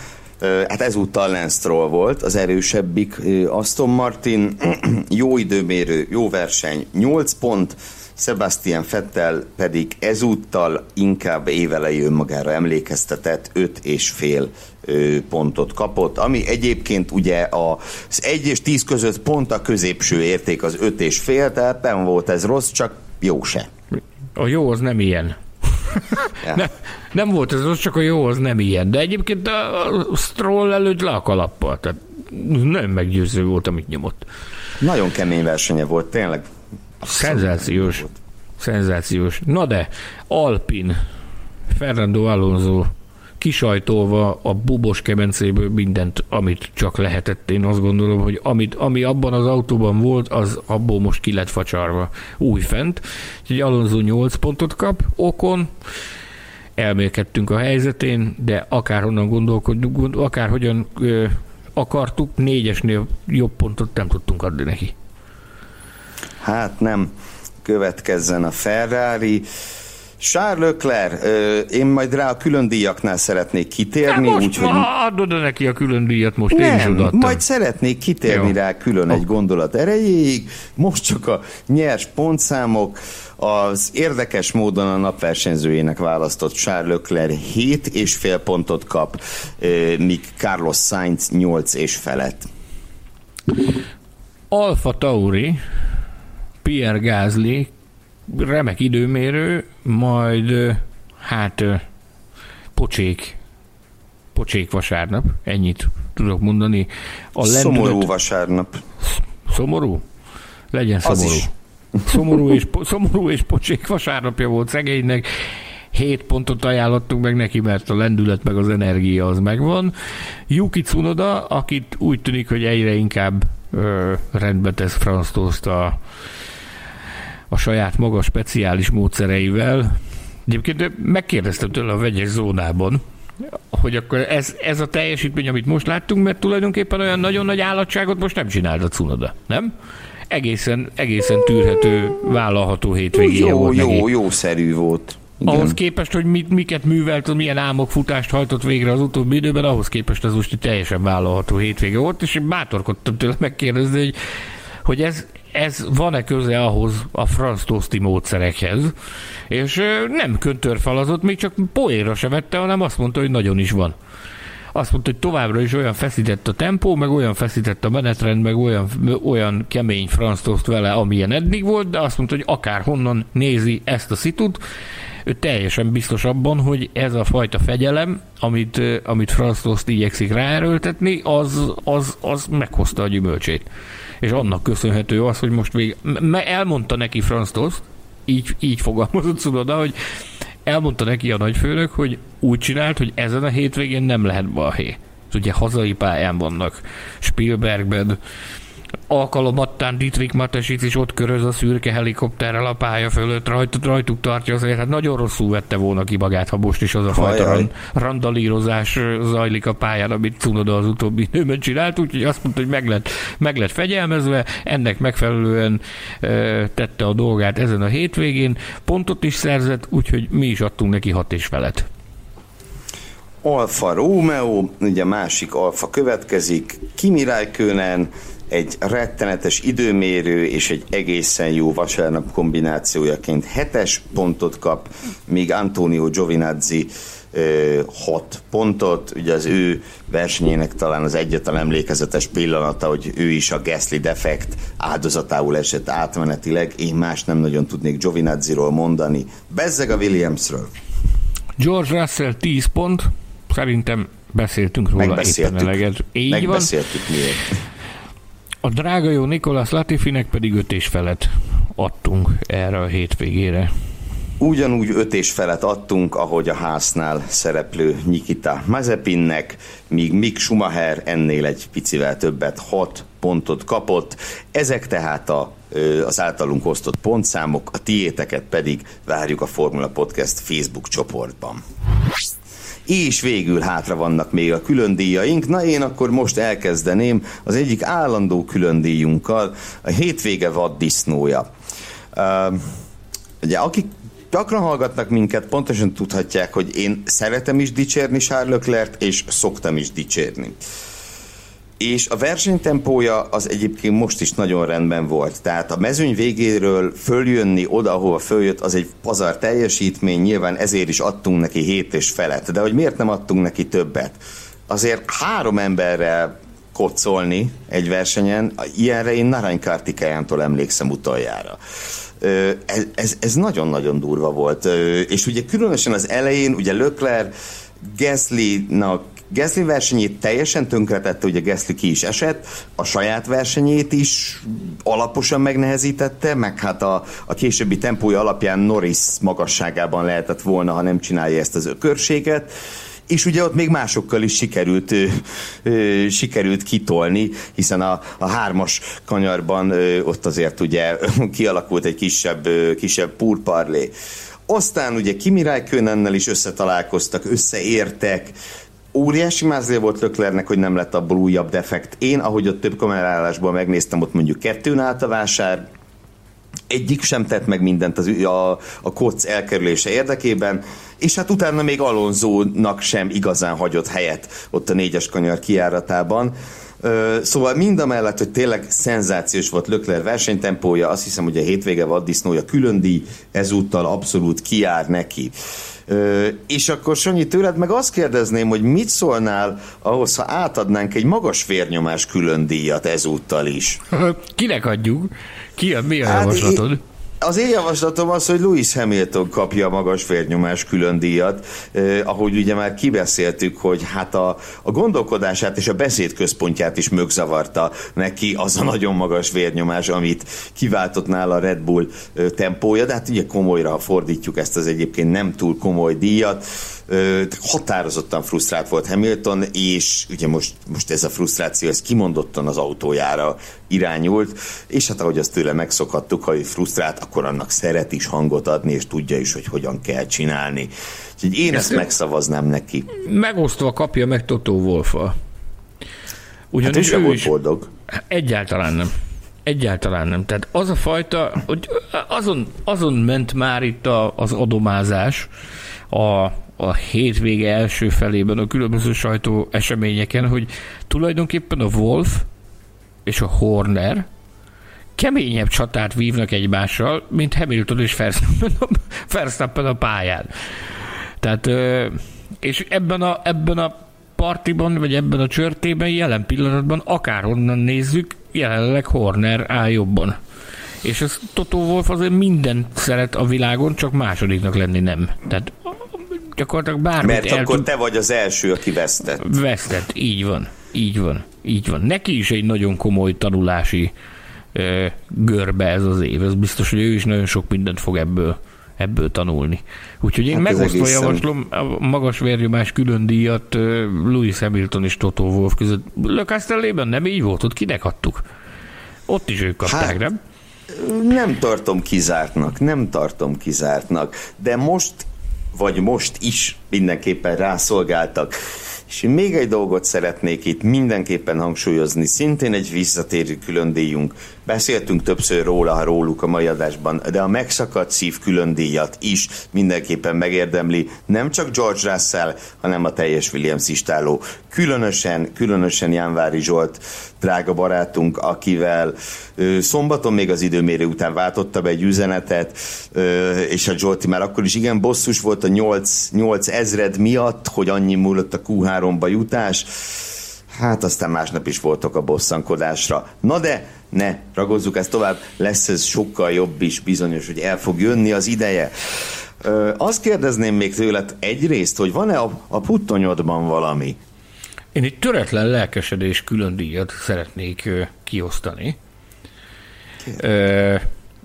Hát ezúttal Stroll volt, az erősebbik Aston Martin. (clears throat) jó időmérő, jó verseny, 8 pont, Sebastian Fettel pedig ezúttal inkább évelei önmagára emlékeztetett, öt és fél pontot kapott, ami egyébként ugye az 1 és 10 között pont a középső érték az 5 és fél, tehát nem volt ez rossz, csak jó se. A jó az nem ilyen. Ja. (laughs) Ne, nem volt ez rossz, csak a jó az nem ilyen. De egyébként a Stroll előtt le a kalappal, tehát nem meggyőző volt, amit nyomott. Nagyon kemény versenye volt, tényleg. Szenzációs. Szenzációs. Na de, Alpin, Fernando Alonso kisajtolva a bubos kemencéből mindent, amit csak lehetett. Én azt gondolom, hogy amit, ami abban az autóban volt, az abból most ki lett facsarva újfent. Úgyhogy Alonso 8 pontot kap, okon, elmélkedtünk a helyzetén, de akárhonnan gondolkodunk, gond, akárhogyan ö, akartuk, négyesnél jobb pontot nem tudtunk adni neki. Hát nem. Következzen a Ferrari. Charles Leclerc, én majd rá a külön díjaknál szeretnék kitérni. Hát úgyhogy... adod neki a külön díjat, most nem, én is odaadtam. majd szeretnék kitérni Jó. rá külön egy gondolat erejéig. Most csak a nyers pontszámok. Az érdekes módon a napversenyzőjének választott Charles Leclerc 7 és fél pontot kap, míg Carlos Sainz 8 és felett. Alfa Tauri, Pierre Gasly remek időmérő, majd hát pocsék, pocsék vasárnap, ennyit tudok mondani. A lendület... Szomorú vasárnap. Szomorú? Legyen szomorú. Szomorú és, szomorú és pocsék vasárnapja volt szegénynek. Hét pontot ajánlottunk meg neki, mert a lendület meg az energia az megvan. Yuki Tsunoda, akit úgy tűnik, hogy egyre inkább ö, rendbe tesz Franz a a saját maga speciális módszereivel. Egyébként megkérdeztem tőle a vegyes zónában, hogy akkor ez, ez a teljesítmény, amit most láttunk, mert tulajdonképpen olyan nagyon nagy állatságot most nem csinált a Cunoda, nem? Egészen, egészen tűrhető, vállalható hétvégéje jó, volt Jó, jó, jószerű volt. Igen. Ahhoz képest, hogy mit, miket művelt, milyen álmok futást hajtott végre az utóbbi időben, ahhoz képest az most teljesen vállalható hétvége volt, és én bátorkodtam tőle megkérdezni, hogy, hogy ez, ez van-e köze ahhoz a franz toszti módszerekhez, és nem köntörfalazott, még csak poéra se vette, hanem azt mondta, hogy nagyon is van. Azt mondta, hogy továbbra is olyan feszített a tempó, meg olyan feszített a menetrend, meg olyan, olyan kemény franz toszt vele, amilyen eddig volt, de azt mondta, hogy akár honnan nézi ezt a szitut, ő teljesen biztos abban, hogy ez a fajta fegyelem, amit, amit Franz Tost igyekszik ráerőltetni, az, az, az meghozta a gyümölcsét és annak köszönhető az, hogy most még elmondta neki Franz Tost, így, így fogalmazott Szunoda, hogy elmondta neki a nagyfőnök, hogy úgy csinált, hogy ezen a hétvégén nem lehet balhé. Ugye hazai pályán vannak, Spielbergben, alkalomattán Dietrich Matesic is ott köröz a szürke helikopterrel a pálya fölött, rajt, rajtuk tartja azért, hát nagyon rosszul vette volna ki magát, ha most is az a fajta ran, randalírozás zajlik a pályán, amit Cunoda az utóbbi (laughs) időben csinált, úgyhogy azt mondta, hogy meg lett, meg lett fegyelmezve, ennek megfelelően e, tette a dolgát ezen a hétvégén, pontot is szerzett, úgyhogy mi is adtunk neki hat és felet. Alfa Romeo, ugye másik Alfa következik, Kimi Räikkönen, egy rettenetes időmérő és egy egészen jó vasárnap kombinációjaként hetes pontot kap, míg Antonio Giovinazzi 6 pontot, ugye az ő versenyének talán az egyetlen emlékezetes pillanata, hogy ő is a Gasly defekt áldozatául esett átmenetileg, én más nem nagyon tudnék Giovinazziról mondani. Bezzeg a Williamsről. George Russell 10 pont, szerintem beszéltünk róla éppen eleget. Így Megbeszéltük van. miért. A drága jó Nikolas Latifinek pedig öt és felet adtunk erre a hétvégére. Ugyanúgy öt és felet adtunk, ahogy a háznál szereplő Nikita Mazepinnek, míg Mick Schumacher ennél egy picivel többet, hat pontot kapott. Ezek tehát a, az általunk osztott pontszámok, a tiéteket pedig várjuk a Formula Podcast Facebook csoportban és végül hátra vannak még a külön díjaink. Na én akkor most elkezdeném az egyik állandó külön díjunkkal, a hétvége vaddisznója. Uh, ugye akik gyakran hallgatnak minket, pontosan tudhatják, hogy én szeretem is dicsérni Charles Leclerc, és szoktam is dicsérni. Uh, és a versenytempója az egyébként most is nagyon rendben volt. Tehát a mezőny végéről följönni oda, ahova följött, az egy pazar teljesítmény, nyilván ezért is adtunk neki hét és felett. De hogy miért nem adtunk neki többet? Azért három emberrel kocolni egy versenyen, ilyenre én Narany Kartikájántól emlékszem utoljára. Ez, ez, ez nagyon-nagyon durva volt. És ugye különösen az elején, ugye Lökler Gasly-nak Gasly versenyét teljesen tönkretette, ugye Gasly ki is esett, a saját versenyét is alaposan megnehezítette, meg hát a, a későbbi tempója alapján Norris magasságában lehetett volna, ha nem csinálja ezt az ökörséget és ugye ott még másokkal is sikerült, ö, ö, sikerült kitolni, hiszen a, a hármas kanyarban ö, ott azért ugye (laughs) kialakult egy kisebb, ö, kisebb purparlé. Aztán ugye Kimi Räikkönennel is összetalálkoztak, összeértek, óriási mázlia volt Löklernek, hogy nem lett abból újabb defekt. Én, ahogy ott több kamerálásból megnéztem, ott mondjuk kettőn állt a vásár, egyik sem tett meg mindent az, a, a koc elkerülése érdekében, és hát utána még Alonzónak sem igazán hagyott helyet ott a négyes kanyar kiáratában. Szóval mind a mellett, hogy tényleg szenzációs volt Lökler versenytempója, azt hiszem, hogy a hétvége vaddisznója külön díj ezúttal abszolút kiár neki. Ö, és akkor Sanyi, tőled meg azt kérdezném, hogy mit szólnál ahhoz, ha átadnánk egy magas vérnyomás külön díjat ezúttal is? Kinek adjuk? Ki a, mi a hát javaslatod? Én, az én javaslatom az, hogy Louis Hamilton kapja a magas vérnyomás külön díjat, eh, ahogy ugye már kibeszéltük, hogy hát a, a gondolkodását és a beszédközpontját is mögzavarta neki az a nagyon magas vérnyomás, amit kiváltott nála a Red Bull tempója, de hát ugye komolyra fordítjuk ezt az egyébként nem túl komoly díjat, határozottan frusztrált volt Hamilton, és ugye most, most ez a frusztráció, ez kimondottan az autójára irányult, és hát ahogy azt tőle megszokhattuk, ha ő frusztrált, akkor annak szeret is hangot adni, és tudja is, hogy hogyan kell csinálni. Úgyhogy én ezt, ezt megszavaznám neki. Megosztva kapja meg Toto Wolfa. Ugyanis hát ő, ő volt is boldog. Egyáltalán nem. Egyáltalán nem. Tehát az a fajta, hogy azon, azon ment már itt a, az adomázás a, a hétvége első felében a különböző sajtó eseményeken, hogy tulajdonképpen a Wolf és a Horner keményebb csatát vívnak egymással, mint Hamilton és Verstappen a pályán. Tehát, és ebben a, ebben a partiban, vagy ebben a csörtében jelen pillanatban, akárhonnan nézzük, jelenleg Horner áll jobban. És ez Toto Wolf azért mindent szeret a világon, csak másodiknak lenni nem. Tehát gyakorlatilag bármit Mert el akkor tud... te vagy az első, aki vesztett. Vesztett, így van. Így van. Így van. Neki is egy nagyon komoly tanulási ö, görbe ez az év. Ez biztos, hogy ő is nagyon sok mindent fog ebből ebből tanulni. Úgyhogy én hát megosztva javaslom a magas vérnyomás külön díjat Louis Hamilton és Toto Wolf között. Le nem így volt, ott kinek adtuk? Ott is ők kapták, hát, nem? Nem tartom kizártnak, nem tartom kizártnak, de most, vagy most is mindenképpen rászolgáltak. És én még egy dolgot szeretnék itt mindenképpen hangsúlyozni, szintén egy visszatérő külön díjunk. Beszéltünk többször róla, ha róluk a mai adásban, de a megszakadt szív külön díjat is mindenképpen megérdemli nem csak George Russell, hanem a teljes Williams istáló. Különösen, különösen Jánvári Zsolt, drága barátunk, akivel ö, szombaton még az időmérő után váltotta be egy üzenetet, ö, és a Zsolti már akkor is igen bosszus volt a 8, 8 ezred miatt, hogy annyi múlott a Q3-ba jutás. Hát aztán másnap is voltak a bosszankodásra. Na de ne ragozzuk ezt tovább, lesz ez sokkal jobb is, bizonyos, hogy el fog jönni az ideje. Ö, azt kérdezném még tőled egyrészt, hogy van-e a, a puttonyodban valami? Én egy töretlen lelkesedés külön díjat szeretnék ö, kiosztani. Ö,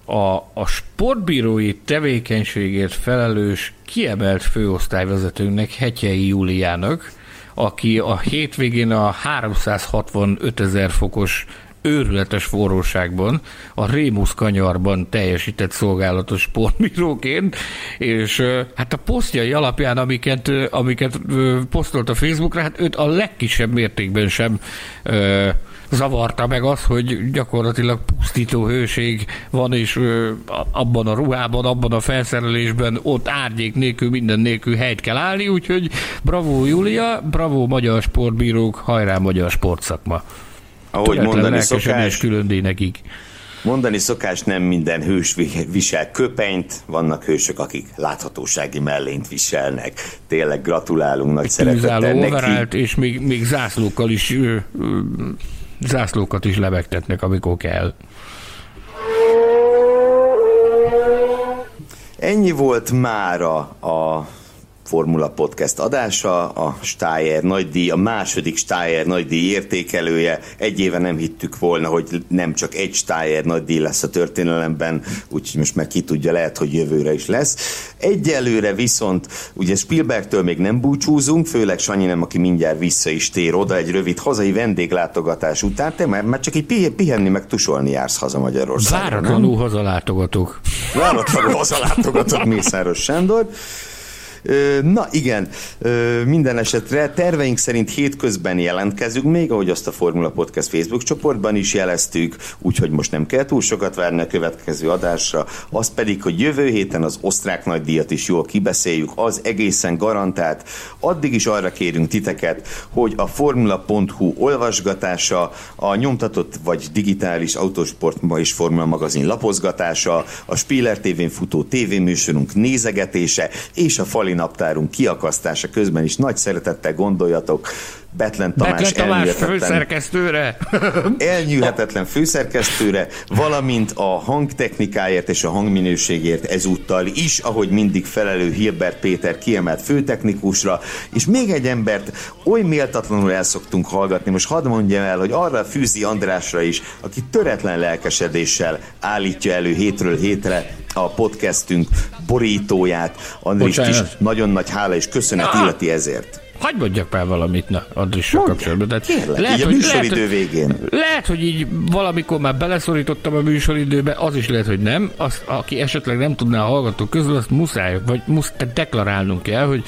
a, a sportbírói tevékenységért felelős kiemelt főosztályvezetőnek, Hetyei Júliának, aki a hétvégén a 365 ezer fokos őrületes forróságban, a Rémusz kanyarban teljesített szolgálatos sportbíróként, és hát a posztjai alapján, amiket, amiket posztolt a Facebookra, hát őt a legkisebb mértékben sem zavarta meg az, hogy gyakorlatilag pusztító hőség van, és abban a ruhában, abban a felszerelésben ott árnyék nélkül, minden nélkül helyt kell állni, úgyhogy bravo Júlia, bravo magyar sportbírók, hajrá magyar sportszakma. Ahogy mondani szokás, külön nekik. Mondani szokás, nem minden hős visel köpenyt, vannak hősök, akik láthatósági mellényt viselnek. Tényleg gratulálunk nagy szeretettel neki. és még, még zászlókkal is ö, ö, zászlókat is lebegtetnek, amikor kell. Ennyi volt mára a Formula Podcast adása, a Steyer nagydíj, a második Steyer nagydíj értékelője. Egy éve nem hittük volna, hogy nem csak egy Steyer nagydíj lesz a történelemben, úgyhogy most már ki tudja, lehet, hogy jövőre is lesz. Egyelőre viszont ugye Spielbergtől még nem búcsúzunk, főleg Sanyi nem, aki mindjárt vissza is tér oda egy rövid hazai vendéglátogatás után. Te már, már csak egy pihenni meg tusolni jársz haza Magyarországra. Váratlanul hazalátogatok. Váratlanul hazalátogatok Mészáros Sándor. Na igen, minden esetre terveink szerint hétközben jelentkezünk még, ahogy azt a Formula Podcast Facebook csoportban is jeleztük, úgyhogy most nem kell túl sokat várni a következő adásra, az pedig, hogy jövő héten az osztrák nagydíjat is jól kibeszéljük, az egészen garantált. Addig is arra kérünk titeket, hogy a formula.hu olvasgatása, a nyomtatott vagy digitális autósport és formula magazin lapozgatása, a Spiller TV-n futó tévéműsorunk nézegetése és a fali naptárunk kiakasztása közben is nagy szeretettel gondoljatok Betlen Tamás, Betlen Tamás főszerkesztőre. (laughs) elnyűhetetlen főszerkesztőre, valamint a hangtechnikáért és a hangminőségért ezúttal is, ahogy mindig felelő Hilbert Péter kiemelt főtechnikusra, és még egy embert oly méltatlanul el szoktunk hallgatni, most hadd mondjam el, hogy arra Fűzi Andrásra is, aki töretlen lelkesedéssel állítja elő hétről hétre a podcastünk borítóját. Andris is nagyon nagy hála és köszönet illeti ezért. Hagy mondjak már valamit na, Andrissal kapcsolatban. Tehát Kérlek, lehet, így a műsoridő lehet, végén. Lehet, hogy így valamikor már beleszorítottam a műsoridőbe, az is lehet, hogy nem. Az, aki esetleg nem tudná a hallgatók közül, azt muszáj, vagy muszáj deklarálnunk kell, hogy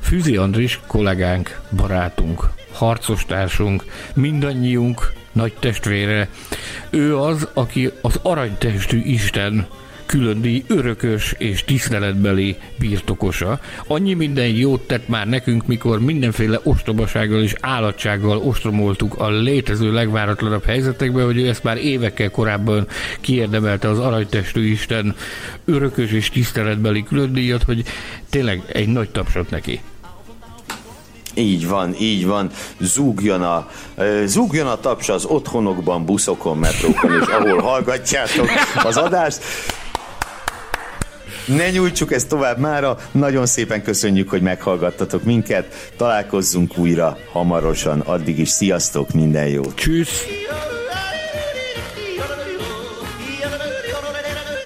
Füzi Andris kollégánk, barátunk, harcostársunk, mindannyiunk nagy testvére. Ő az, aki az aranytestű Isten külön díj örökös és tiszteletbeli birtokosa. Annyi minden jót tett már nekünk, mikor mindenféle ostobasággal és állatsággal ostromoltuk a létező legváratlanabb helyzetekbe, hogy ő ezt már évekkel korábban kiérdemelte az aranytestű Isten örökös és tiszteletbeli külön díjat, hogy tényleg egy nagy tapsot neki. Így van, így van. Zúgjon a, zúgjon a taps az otthonokban, buszokon, metrókon, és ahol hallgatjátok az adást. Ne nyújtsuk ezt tovább mára. Nagyon szépen köszönjük, hogy meghallgattatok minket. Találkozzunk újra hamarosan. Addig is sziasztok, minden jót. Tschüss.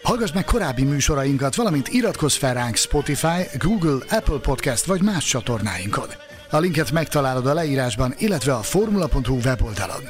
Hallgass meg korábbi műsorainkat, valamint iratkozz fel ránk Spotify, Google, Apple Podcast vagy más csatornáinkon. A linket megtalálod a leírásban, illetve a formula.hu weboldalon.